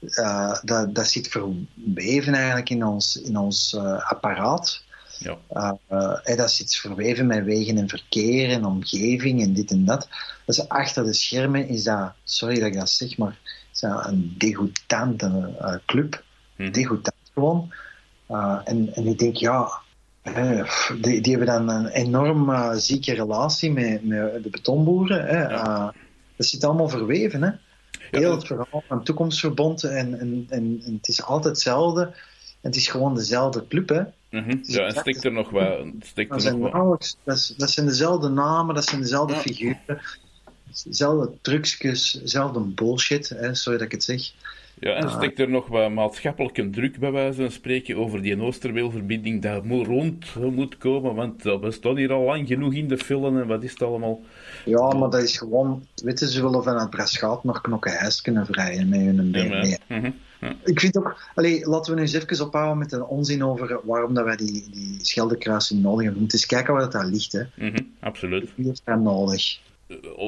Eh, dat, dat zit verweven eigenlijk in ons, in ons eh, apparaat. Ja. En dat zit verweven met wegen en verkeer en omgeving en dit en dat. Dus achter de schermen is dat, sorry dat ik dat zeg, maar zijn een degoutante club. Mhm. Degoutant gewoon. En, en ik denk, ja, hè, die, die hebben dan een enorm uh, zieke relatie met, met de betonboeren. Hè. Ja. dat zit allemaal verweven. Hè. Heel het verhaal van toekomstverbond en, en, en, en het is altijd hetzelfde. En het is gewoon dezelfde club, hè. Mhm. Ja, en steekt er nog. Steekt Dat er zijn, nog nauwelijks, dat, is- dat zijn dezelfde namen, dat zijn dezelfde Ja. figuren. Dezelfde trucjes, dezelfde bullshit, hè, sorry dat ik het zeg. Ja, en steekt er nog wat maatschappelijke druk bij wijze van spreken over die Oosterweelverbinding dat moet rond moet komen, want dat bestaat hier al lang genoeg in de film en wat is het allemaal? Ja, maar dat is gewoon, weten ze willen vanuit Braschaat naar Knokkenhuis kunnen vrijen met hun BMW. Mhm. Ja. Ik vind ook, allee, laten we nu eens even ophouden met de onzin over waarom dat wij die, die Scheldekruising nodig hebben. We moeten eens kijken waar dat daar ligt. Hè. Mhm, absoluut. Wie heeft dat nodig?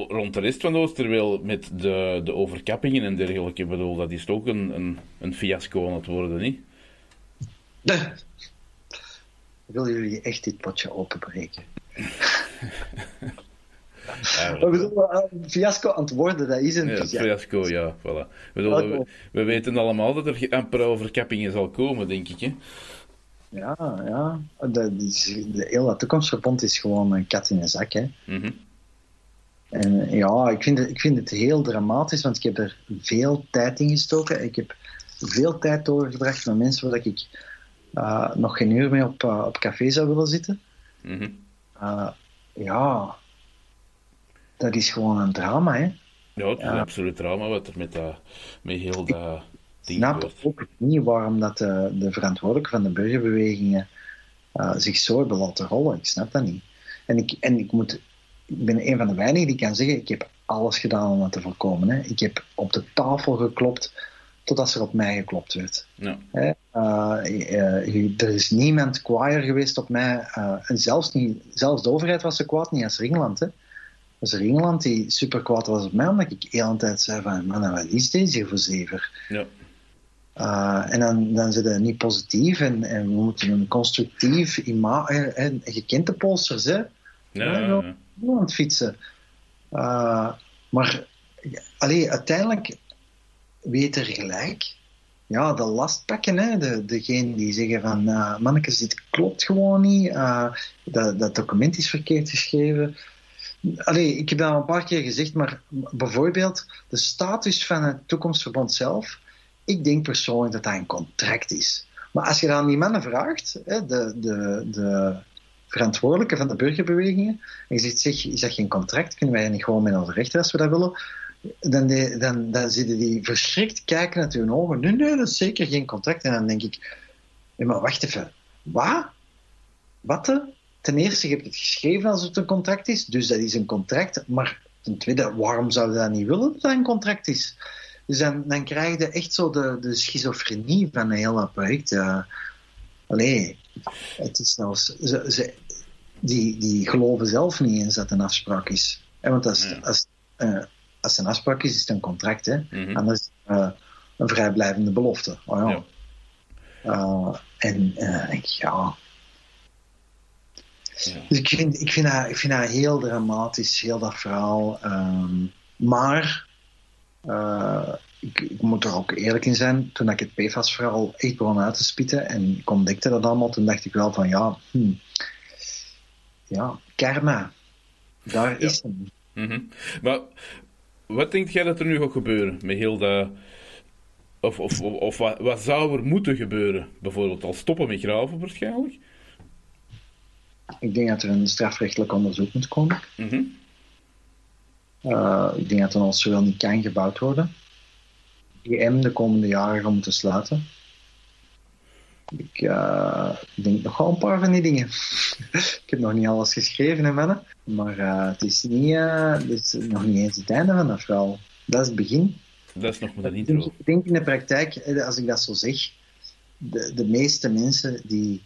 Rond de rest van Oosterweel, met de, de overkappingen en dergelijke, bedoel, dat is toch een, een, een fiasco aan het worden, niet? Willen jullie echt dit potje openbreken? Bedoel, eh, fiasco aan het worden, dat is een Ja, fiasco. fiasco, ja, voilà. Bedoel, we, we weten allemaal dat er amper overkappingen zal komen, denk ik, hè? Ja, ja. Dat is, de hele toekomstverbond is gewoon een kat in een zak. Hè. Mhm. En ja, ik vind, het, ik vind het heel dramatisch, want ik heb er veel tijd in gestoken. Ik heb veel tijd doorgebracht met mensen waar ik eh, nog geen uur mee op, eh, op café zou willen zitten. Mhm. Eh, ja, dat is gewoon een drama. Hè. Ja, het is Ja. absoluut drama wat er met, dat, met heel dat Ik ding snap ook niet waarom dat de, de verantwoordelijken van de burgerbewegingen eh, zich zo hebben laten rollen. Ik snap dat niet. En ik, en ik, moet, ik ben een van de weinigen die kan zeggen: ik heb alles gedaan om dat te voorkomen. Hè. Ik heb op de tafel geklopt totdat er op mij geklopt werd. Ja. Hè. Eh, eh, je- er is niemand kwaaier geweest op mij. eh, en zelfs, niet, zelfs de overheid was zo kwaad niet als Ringland. Hè. Was er Ringland die super kwaad was op mij, omdat ik de hele tijd zei: van, man, wat is deze hier voor zever? Ja. Uh, en dan, dan zit het niet positief en, en we moeten een constructief ima en, en je kent de hè? Ja, Ja, ja, wel. ja. Aan het fietsen. Uh, maar allee, uiteindelijk weet er gelijk. Ja, de last pakken, hè? De, degene die zeggen van uh, dit klopt gewoon niet. Uh, dat, dat document is verkeerd geschreven. Allee, ik heb dat al een paar keer gezegd, maar bijvoorbeeld de status van het toekomstverband zelf. Ik denk persoonlijk dat dat een contract is. Maar als je dan die mannen vraagt, hè, de, de, de verantwoordelijke van de burgerbewegingen, en je zegt, zeg, is dat geen contract? Kunnen wij niet gewoon met ons rechten als we dat willen? Dan, dan, dan zitten die verschrikt kijken naar hun ogen. Nee, nee, dat is zeker geen contract. En dan denk ik, maar wacht even. Wat? Wat? Ten eerste, je hebt het geschreven als het een contract is, dus dat is een contract. Maar ten tweede, waarom zouden we dat niet willen dat een contract is? Dus dan, dan krijg je echt zo de, de schizofrenie van een heel project. Uh, allee, het is zelfs... Ze, ze, die, die geloven zelf niet eens dat een afspraak is. En want als, Ja. als, uh, als een afspraak is, is het een contract. Hè? Anders is het uh, een vrijblijvende belofte. Oh, ja. Ja. Uh, en ik, ja... Ja. Dus ik vind, ik, vind dat, ik vind dat heel dramatisch, heel dat verhaal. Um, maar uh, ik, ik, moet er ook eerlijk in zijn. Toen ik het PFAS-verhaal echt begon uit te spitten en ik ontdekte dat allemaal, toen dacht ik wel van ja, hmm, ja, karma. Daar Ja. is hem. Mm -hmm. Maar wat denk jij dat er nu gaat gebeuren met heel dat. Of, of, of, of wat, wat, zou er moeten gebeuren? Bijvoorbeeld al stoppen met graven waarschijnlijk? Ik denk dat er een strafrechtelijk onderzoek moet komen. Mm -hmm. uh, ik denk dat er al zowel niet kan gebouwd worden. IM de komende jaren gaan moeten sluiten. Ik uh, denk nog wel een paar van die dingen. ik heb nog niet alles geschreven, hè, mannen. Maar uh, het, is niet, uh, het is nog niet eens het einde van dat verhaal. Dat is het begin. Dat is nog maar een ik intro. denk, ik denk in de praktijk, als ik dat zo zeg, de, de meeste mensen die,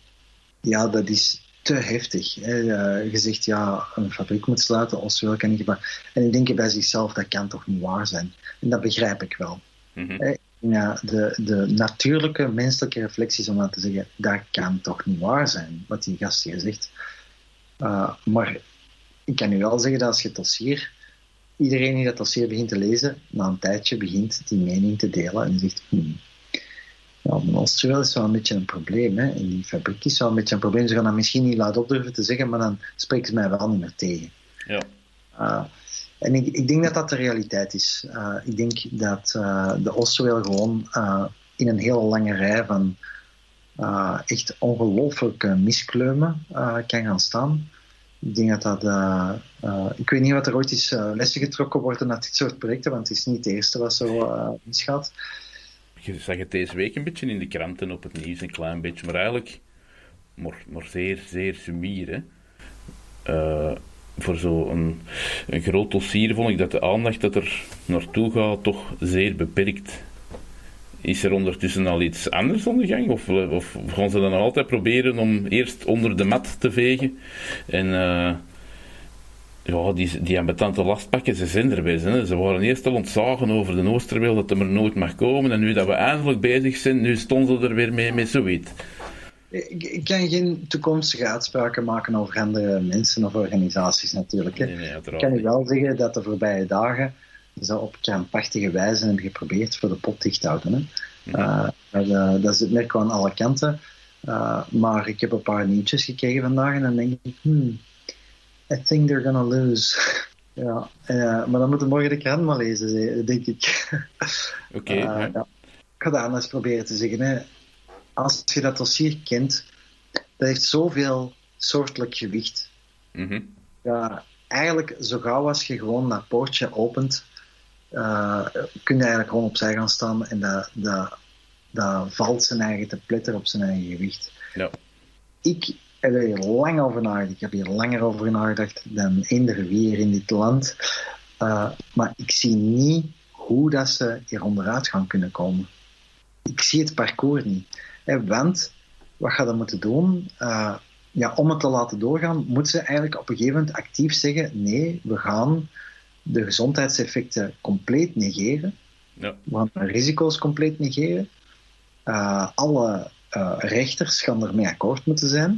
ja, dat is te heftig. Hè. Je zegt ja, een fabriek moet sluiten, Oswel kan niet. En ik denk bij zichzelf, dat kan toch niet waar zijn. En dat begrijp ik wel. Mm -hmm. Ja, de, de natuurlijke menselijke reflecties om aan te zeggen, dat kan toch niet waar zijn, wat die gast hier zegt. Uh, maar ik kan u wel zeggen dat als je het dossier iedereen die dat dossier begint te lezen, na een tijdje begint die mening te delen en zegt, hmm, ja, Oosterwel is wel een beetje een probleem. Hè? En die fabriek is wel een beetje een probleem. Ze gaan dat misschien niet laat op durven te zeggen, maar dan spreken ze mij wel niet meer tegen. Ja. Uh, en ik, ik, denk dat dat de realiteit is. Uh, ik denk dat uh, de Oosterwel gewoon in een hele lange rij van echt ongelooflijke miskleumen kan gaan staan. Ik denk dat dat. Ik weet niet wat er ooit is uh, lessen getrokken worden uit dit soort projecten, want het is niet het eerste wat zo misgaat. Je zag het deze week een beetje in de kranten op het nieuws, een klein beetje, maar eigenlijk maar, maar zeer, zeer sumier. Voor zo'n een, groot dossier vond ik dat de aandacht dat er naartoe gaat toch zeer beperkt is er ondertussen al iets anders aan de gang? Of, of gaan ze dan altijd proberen om eerst onder de mat te vegen? En uh, ja, die, die lastpakken, ze zijn er. Hè. Ze waren eerst al ontzagen over de Oosterweel dat er maar nooit mag komen. En nu dat we eindelijk bezig zijn, nu stonden ze er weer mee met zoiets. Ik, ik kan geen toekomstige uitspraken maken over andere mensen of organisaties natuurlijk. Nee, nee, ik kan wel zeggen dat de voorbije dagen ze op krampachtige wijze hebben geprobeerd voor de pot dicht te houden. Hè. Uh, dat, dat is het merk aan alle kanten. Uh, maar ik heb een paar nieuwtjes gekregen vandaag en dan denk ik, hmm, I think they're gonna lose. ja, uh, maar dan moeten we morgen de krant maar lezen, denk ik. Oké. Okay, ja. Ik ga dat anders proberen te zeggen. Hè. Als je dat dossier kent, dat heeft zoveel soortelijk gewicht. Mm -hmm. Ja, eigenlijk zo gauw als je gewoon dat poortje opent, uh, kun je eigenlijk gewoon opzij gaan staan en dat, dat, dat valt zijn eigen te pletter op zijn eigen gewicht. Ja. Ik heb er hier lang over nagedacht. Ik heb hier langer over nagedacht dan eender wie in dit land. Uh, maar ik zie niet hoe dat ze hier onderuit gaan kunnen komen. Ik zie het parcours niet. Want wat gaat er moeten doen? Uh, ja, om het te laten doorgaan, moeten ze eigenlijk op een gegeven moment actief zeggen: nee, we gaan de gezondheidseffecten compleet negeren. Ja. We gaan de risico's compleet negeren. Uh, alle uh, rechters gaan ermee akkoord moeten zijn.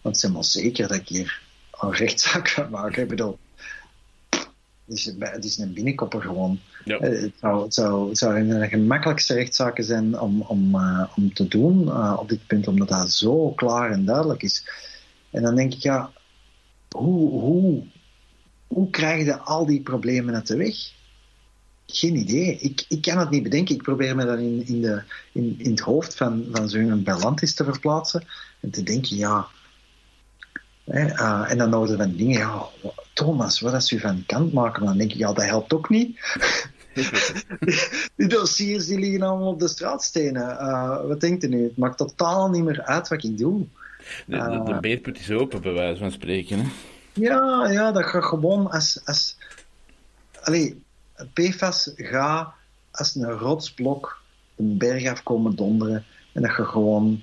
Want ze maar zeker dat ik hier een rechtszaak ga maken. Ik bedoel, is, het is een binnenkopper gewoon. Ja. Uh, het, zou, het, zou, het zou een de gemakkelijkste rechtszaken zijn om, om, om te doen op dit punt, omdat dat zo klaar en duidelijk is. En dan denk ik, ja, hoe, hoe hoe krijg je al die problemen uit de weg? Geen idee. Ik, ik kan het niet bedenken. Ik probeer me dan in, in, de, in, in het hoofd van, van zo'n Berlantis te verplaatsen en te denken, ja. Uh, en dan houden van dingen, ja, Thomas, wat als u van kant maken? Dan denk ik, ja, dat helpt ook niet. die dossiers die liggen allemaal op de straatstenen. Uh, wat denkt u nu? Het maakt totaal niet meer uit wat ik doe. De, de, de beerput is open, bij wijze van spreken. Hè? Ja, ja, dat gaat gewoon als... als allee, PFAS gaat als een rotsblok een berg afkomen donderen en dat gaat gewoon...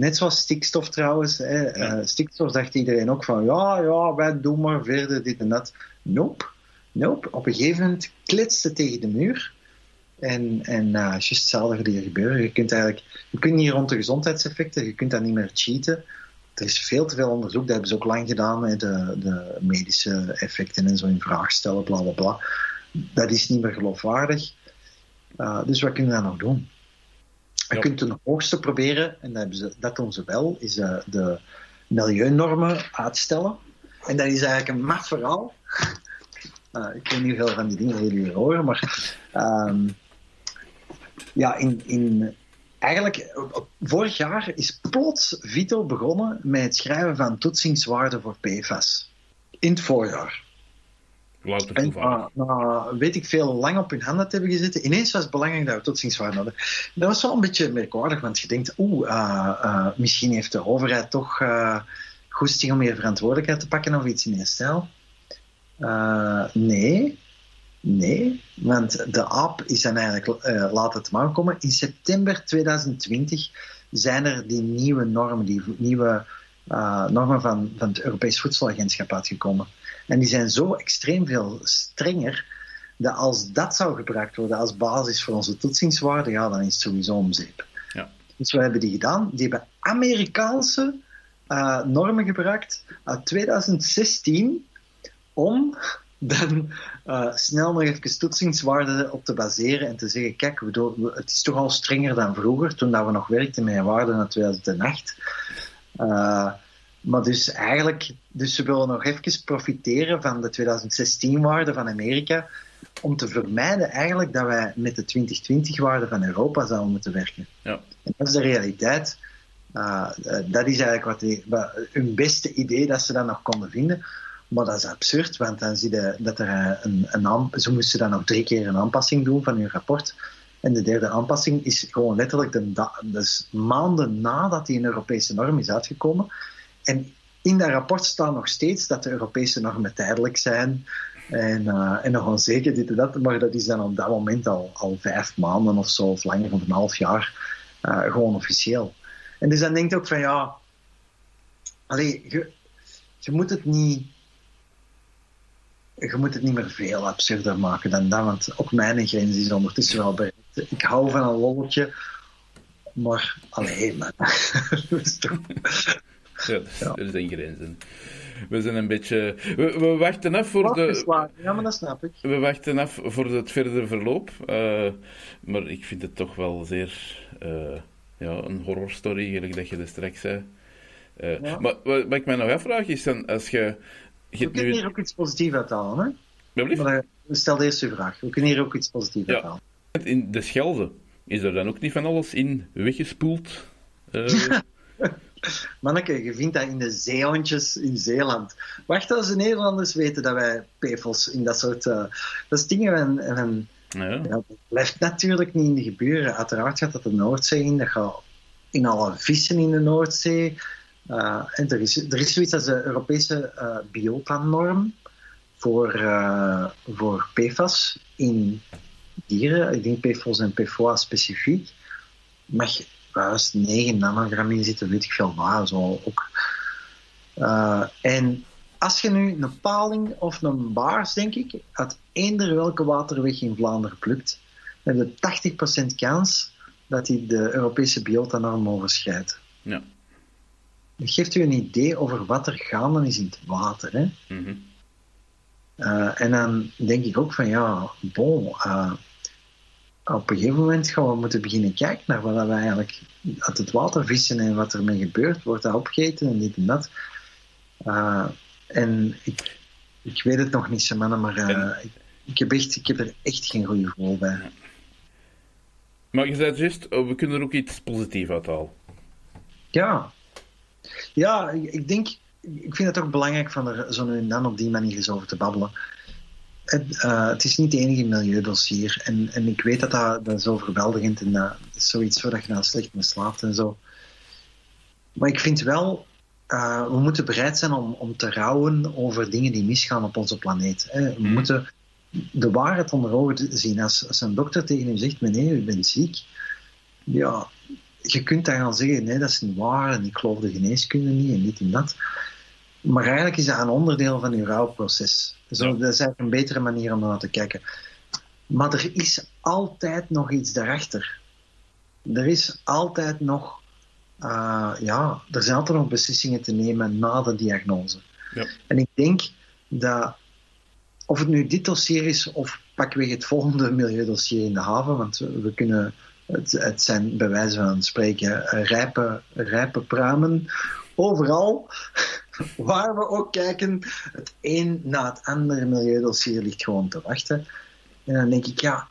Net zoals stikstof trouwens. Hè. Uh, stikstof dacht iedereen ook van, ja, ja, wij doen maar verder dit en dat. Nope. Nope. Op een gegeven moment klitste tegen de muur. En, en uh, juist hetzelfde gaat hier gebeuren. Je kunt eigenlijk, je kunt niet rond de gezondheidseffecten, je kunt dat niet meer cheaten er is veel te veel onderzoek, dat hebben ze ook lang gedaan, met de, de medische effecten en zo in vraag stellen, bla bla bla. Dat is niet meer geloofwaardig. Uh, dus wat kunnen we dan nog doen? Je kunt ten hoogste proberen, en dat, ze, dat doen ze wel, is uh, de milieunormen uitstellen. En dat is eigenlijk een maf verhaal. Uh, ik weet niet hoeveel van die dingen jullie horen, maar um, ja, in, in eigenlijk, vorig jaar is plots Vito begonnen met het schrijven van toetsingswaarden voor PFAS. In het voorjaar. En, uh, uh, weet ik veel lang op hun handen te hebben gezeten. Ineens was het belangrijk dat we toetsingswaarden hadden. Dat was wel een beetje merkwaardig, want je denkt, oeh, uh, misschien heeft de overheid toch goesting om meer verantwoordelijkheid te pakken of iets in die stijl. nee, Nee, want de app is dan eigenlijk uh, laat het maar komen. In september 2020 zijn er die nieuwe normen, die nieuwe uh, normen van, van het Europees Voedselagentschap uitgekomen. En die zijn zo extreem veel strenger dat als dat zou gebruikt worden als basis voor onze toetsingswaarden, ja, dan is het sowieso om zeep. Ja. Dus wat hebben die gedaan? Die hebben Amerikaanse uh, normen gebruikt uit 2016 om dan uh, snel nog even toetsingswaarden op te baseren en te zeggen, kijk, we doen, het is toch al strenger dan vroeger, toen dat we nog werkten met waarden naar 2008. Uh, maar dus eigenlijk, dus ze willen nog even profiteren van de 2016-waarde van Amerika, om te vermijden eigenlijk dat wij met de 2020-waarde van Europa zouden moeten werken. Ja. En dat is de realiteit. Uh, dat is eigenlijk wat, die, wat hun beste idee dat ze dat nog konden vinden. Maar dat is absurd, want dan zie je dat er een, een ze moesten dan nog drie keer een aanpassing doen van hun rapport. En de derde aanpassing is gewoon letterlijk de, dus maanden nadat die een Europese norm is uitgekomen. En in dat rapport staat nog steeds dat de Europese normen tijdelijk zijn. En, uh, en nog onzeker dit en dat. Maar dat is dan op dat moment al, al vijf maanden of zo, of langer, of een half jaar, uh, gewoon officieel. En dus dan denk je ook van ja. Allee, je, moet het niet je moet het niet meer veel absurder maken dan dat, want ook mijn grens is ondertussen wel bereikt. Ik hou van een lolletje, maar alleen maar. ja, er zijn grenzen. We zijn een beetje. We, we wachten af voor de. Ja, maar dat snap ik. We wachten af voor het verdere verloop. Uh, maar ik vind het toch wel zeer. Uh, ja, een horrorstory, gelijk dat je er straks zei. Uh, ja. Maar wat, wat ik mij nog afvraag is dan, als je we kunnen hier ook iets positiefs uithalen, hè? Maar, stel eerst uw vraag. We kunnen hier ook iets positiefs ja. uithalen. In de Schelde, is er dan ook niet van alles in weggespoeld? Manneke, je vindt dat in de zeehondjes in Zeeland. Wacht als de Nederlanders weten dat wij PFOS in dat soort... Uh, dat is dingen en, en ja. ja. dat blijft natuurlijk niet in de gebeuren. Uiteraard gaat dat de Noordzee in, dat gaat in alle vissen in de Noordzee. Uh, en er is, er is zoiets als de Europese uh, biota-norm voor, uh, voor PFAS in dieren. Ik denk PFOS en PFOA specifiek. Mag juist 9 nanogram in zitten, weet ik veel waar. Zo ook. en als je nu een paling of een baars, denk ik, uit eender welke waterweg in Vlaanderen plukt, dan heb je 80% kans dat hij de Europese biota-norm overschrijdt. Ja. Dat geeft u een idee over wat er gaande is in het water. Hè? Mhm. uh, en dan denk ik ook van ja, bon, uh, op een gegeven moment gaan we moeten beginnen kijken naar wat we eigenlijk uit het water vissen en wat ermee gebeurt. Wordt dat opgegeten en dit en dat. Uh, en ik, ik weet het nog niet, zo mannen, maar ik, ik, heb echt, ik heb er echt geen goede gevoel bij. Maar je zei juist, oh, we kunnen er ook iets positiefs uithalen. Ja, ja, ik denk, ik vind het ook belangrijk van er zo nu en dan op die manier eens over te babbelen. Het, uh, het is niet het enige milieudossier. En, en ik weet dat dat, dat is overweldigend en dat is zoiets waar je nou slecht mee slaapt en zo. Maar ik vind wel, uh, we moeten bereid zijn om, om te rouwen over dingen die misgaan op onze planeet. Hè. We mm. moeten de waarheid onder ogen zien. Als, als een dokter tegen u zegt, meneer, u bent ziek. Ja, je kunt dan gaan zeggen, nee, dat is niet waar en ik geloof de geneeskunde niet en dit en dat. Maar eigenlijk is dat een onderdeel van je rouwproces. Zo, Dat is eigenlijk een betere manier om naar te kijken. Maar er is altijd nog iets daarachter. Er is altijd nog, uh, ja, er zijn altijd nog beslissingen te nemen na de diagnose. Ja. En ik denk dat, of het nu dit dossier is of pakweg het volgende milieudossier in de haven, want we kunnen het, het zijn bij wijze van spreken rijpe, rijpe pruimen overal. Waar we ook kijken, het een na het andere milieudossier ligt gewoon te wachten. En dan denk ik, ja,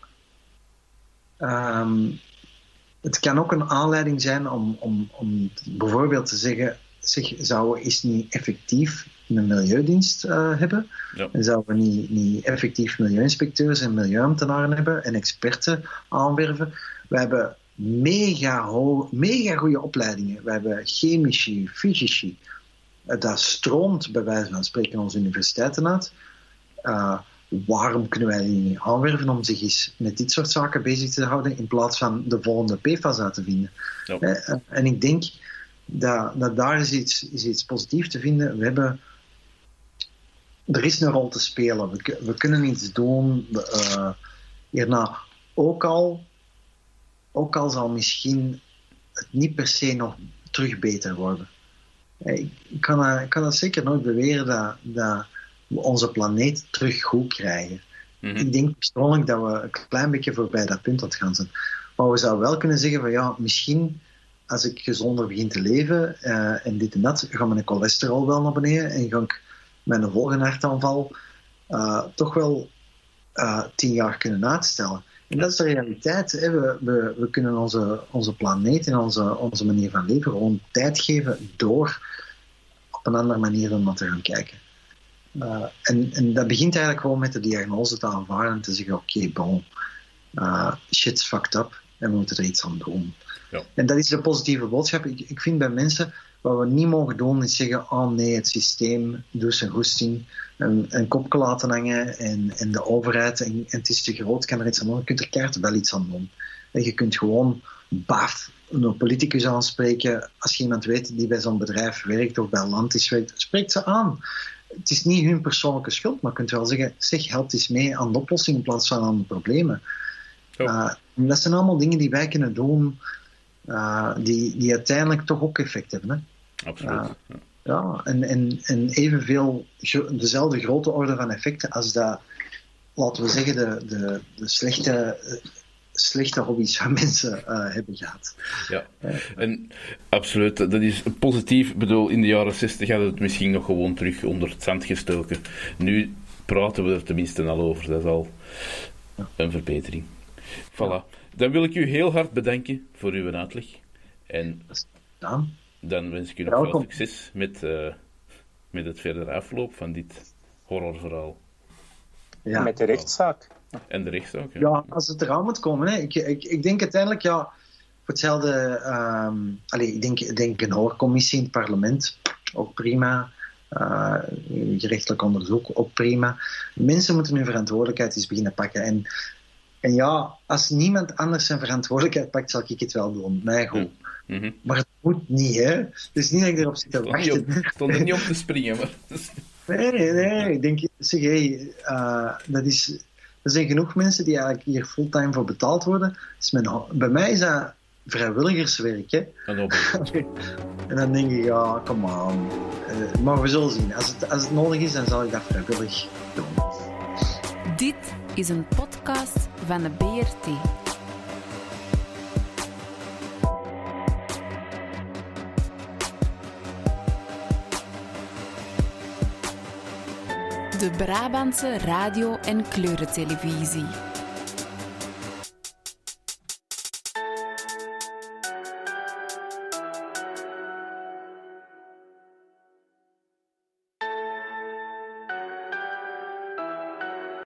um, het kan ook een aanleiding zijn om, om, om bijvoorbeeld te zeggen, zeg, zouden we eens niet effectief een milieudienst uh, hebben? Ja. En zouden we niet, niet effectief milieuinspecteurs en milieuambtenaren hebben en experten aanwerven? We hebben mega, mega goede opleidingen. We hebben chemici, fysici. Dat stroomt bij wijze van spreken onze universiteiten uit. Uh, waarom kunnen wij die niet aanwerven om zich eens met dit soort zaken bezig te houden in plaats van de volgende PFAS uit te vinden? Ja. Uh, en ik denk dat, dat daar is iets, is iets positiefs te vinden. We hebben er is een rol te spelen. We, we kunnen iets doen. Uh, hierna ook al ook al zal misschien het niet per se nog terug beter worden. Ik kan, ik kan dat zeker nooit beweren dat, dat onze planeet terug goed krijgen. Mhm. Ik denk persoonlijk dat we een klein beetje voorbij dat punt aan gaan zijn. Maar we zouden wel kunnen zeggen van ja, misschien als ik gezonder begin te leven eh, en dit en dat, gaat mijn cholesterol wel naar beneden en ga ik mijn volgende hartaanval eh, toch wel eh, tien jaar kunnen uitstellen. En dat is de realiteit. Hè. We, we, we kunnen onze, onze planeet en onze, onze manier van leven gewoon tijd geven door op een andere manier dan te gaan kijken. Uh, en, en, dat begint eigenlijk gewoon met de diagnose te aanvaarden en te zeggen: oké, okay, bon, uh, shit's fucked up en we moeten er iets aan doen. Ja. En dat is de positieve boodschap. Ik, ik vind bij mensen wat we niet mogen doen is zeggen: oh nee, het systeem doet zijn goesting, een, een kopje laten hangen en, en de overheid en, en, het is te groot, kan er iets aan doen. Je kunt er keihard wel iets aan doen. En je kunt gewoon baf een politicus aanspreken. Als je iemand weet die bij zo'n bedrijf werkt of bij Lantis werkt, spreekt ze aan het is niet hun persoonlijke schuld, maar je kunt wel zeggen, zeg, helpt eens mee aan de oplossing in plaats van aan de problemen. Uh, dat zijn allemaal dingen die wij kunnen doen, uh, die, die uiteindelijk toch ook effect hebben. Hè? Absoluut. Uh, ja, en, en, en evenveel, dezelfde grote orde van effecten als dat, laten we zeggen, de, de, de slechte slechte hobby's van mensen uh, hebben gehad. Ja, en absoluut, dat is positief. Ik bedoel, in de jaren 60 hadden we het misschien nog gewoon terug onder het zand gestoken. Nu praten we er tenminste al over. Dat is al een verbetering. Voilà. Dan wil ik u heel hard bedanken voor uw uitleg. En dan wens ik u nog veel succes met, uh, met het verdere afloop van dit horrorverhaal. Ja. Met de rechtszaak. En de rechtszaak. Ja. ja, als het eraan moet komen. Hè. Ik, ik, ik denk uiteindelijk, ja, voor hetzelfde. Um, allez, ik denk, denk een hoorcommissie in het parlement, ook prima. Uh, gerechtelijk onderzoek, ook prima. Mensen moeten hun verantwoordelijkheid eens beginnen pakken. En, en ja, als niemand anders zijn verantwoordelijkheid pakt, zal ik het wel doen. Nee, goed. Mm -hmm. Maar het moet niet, hè. Het is niet dat ik erop zit te wachten. Ik stond er niet op te springen, maar... Nee, nee, ik denk, zeg, hey, uh, dat is, er zijn genoeg mensen die eigenlijk hier fulltime voor betaald worden. Dus mijn, bij mij is dat vrijwilligerswerk. Hè? en dan denk ik, ja, kom aan. Uh, maar we zullen zien. Als het, als het nodig is, dan zal ik dat vrijwillig doen. Dit is een podcast van de BRT. De Brabantse radio- en kleurentelevisie.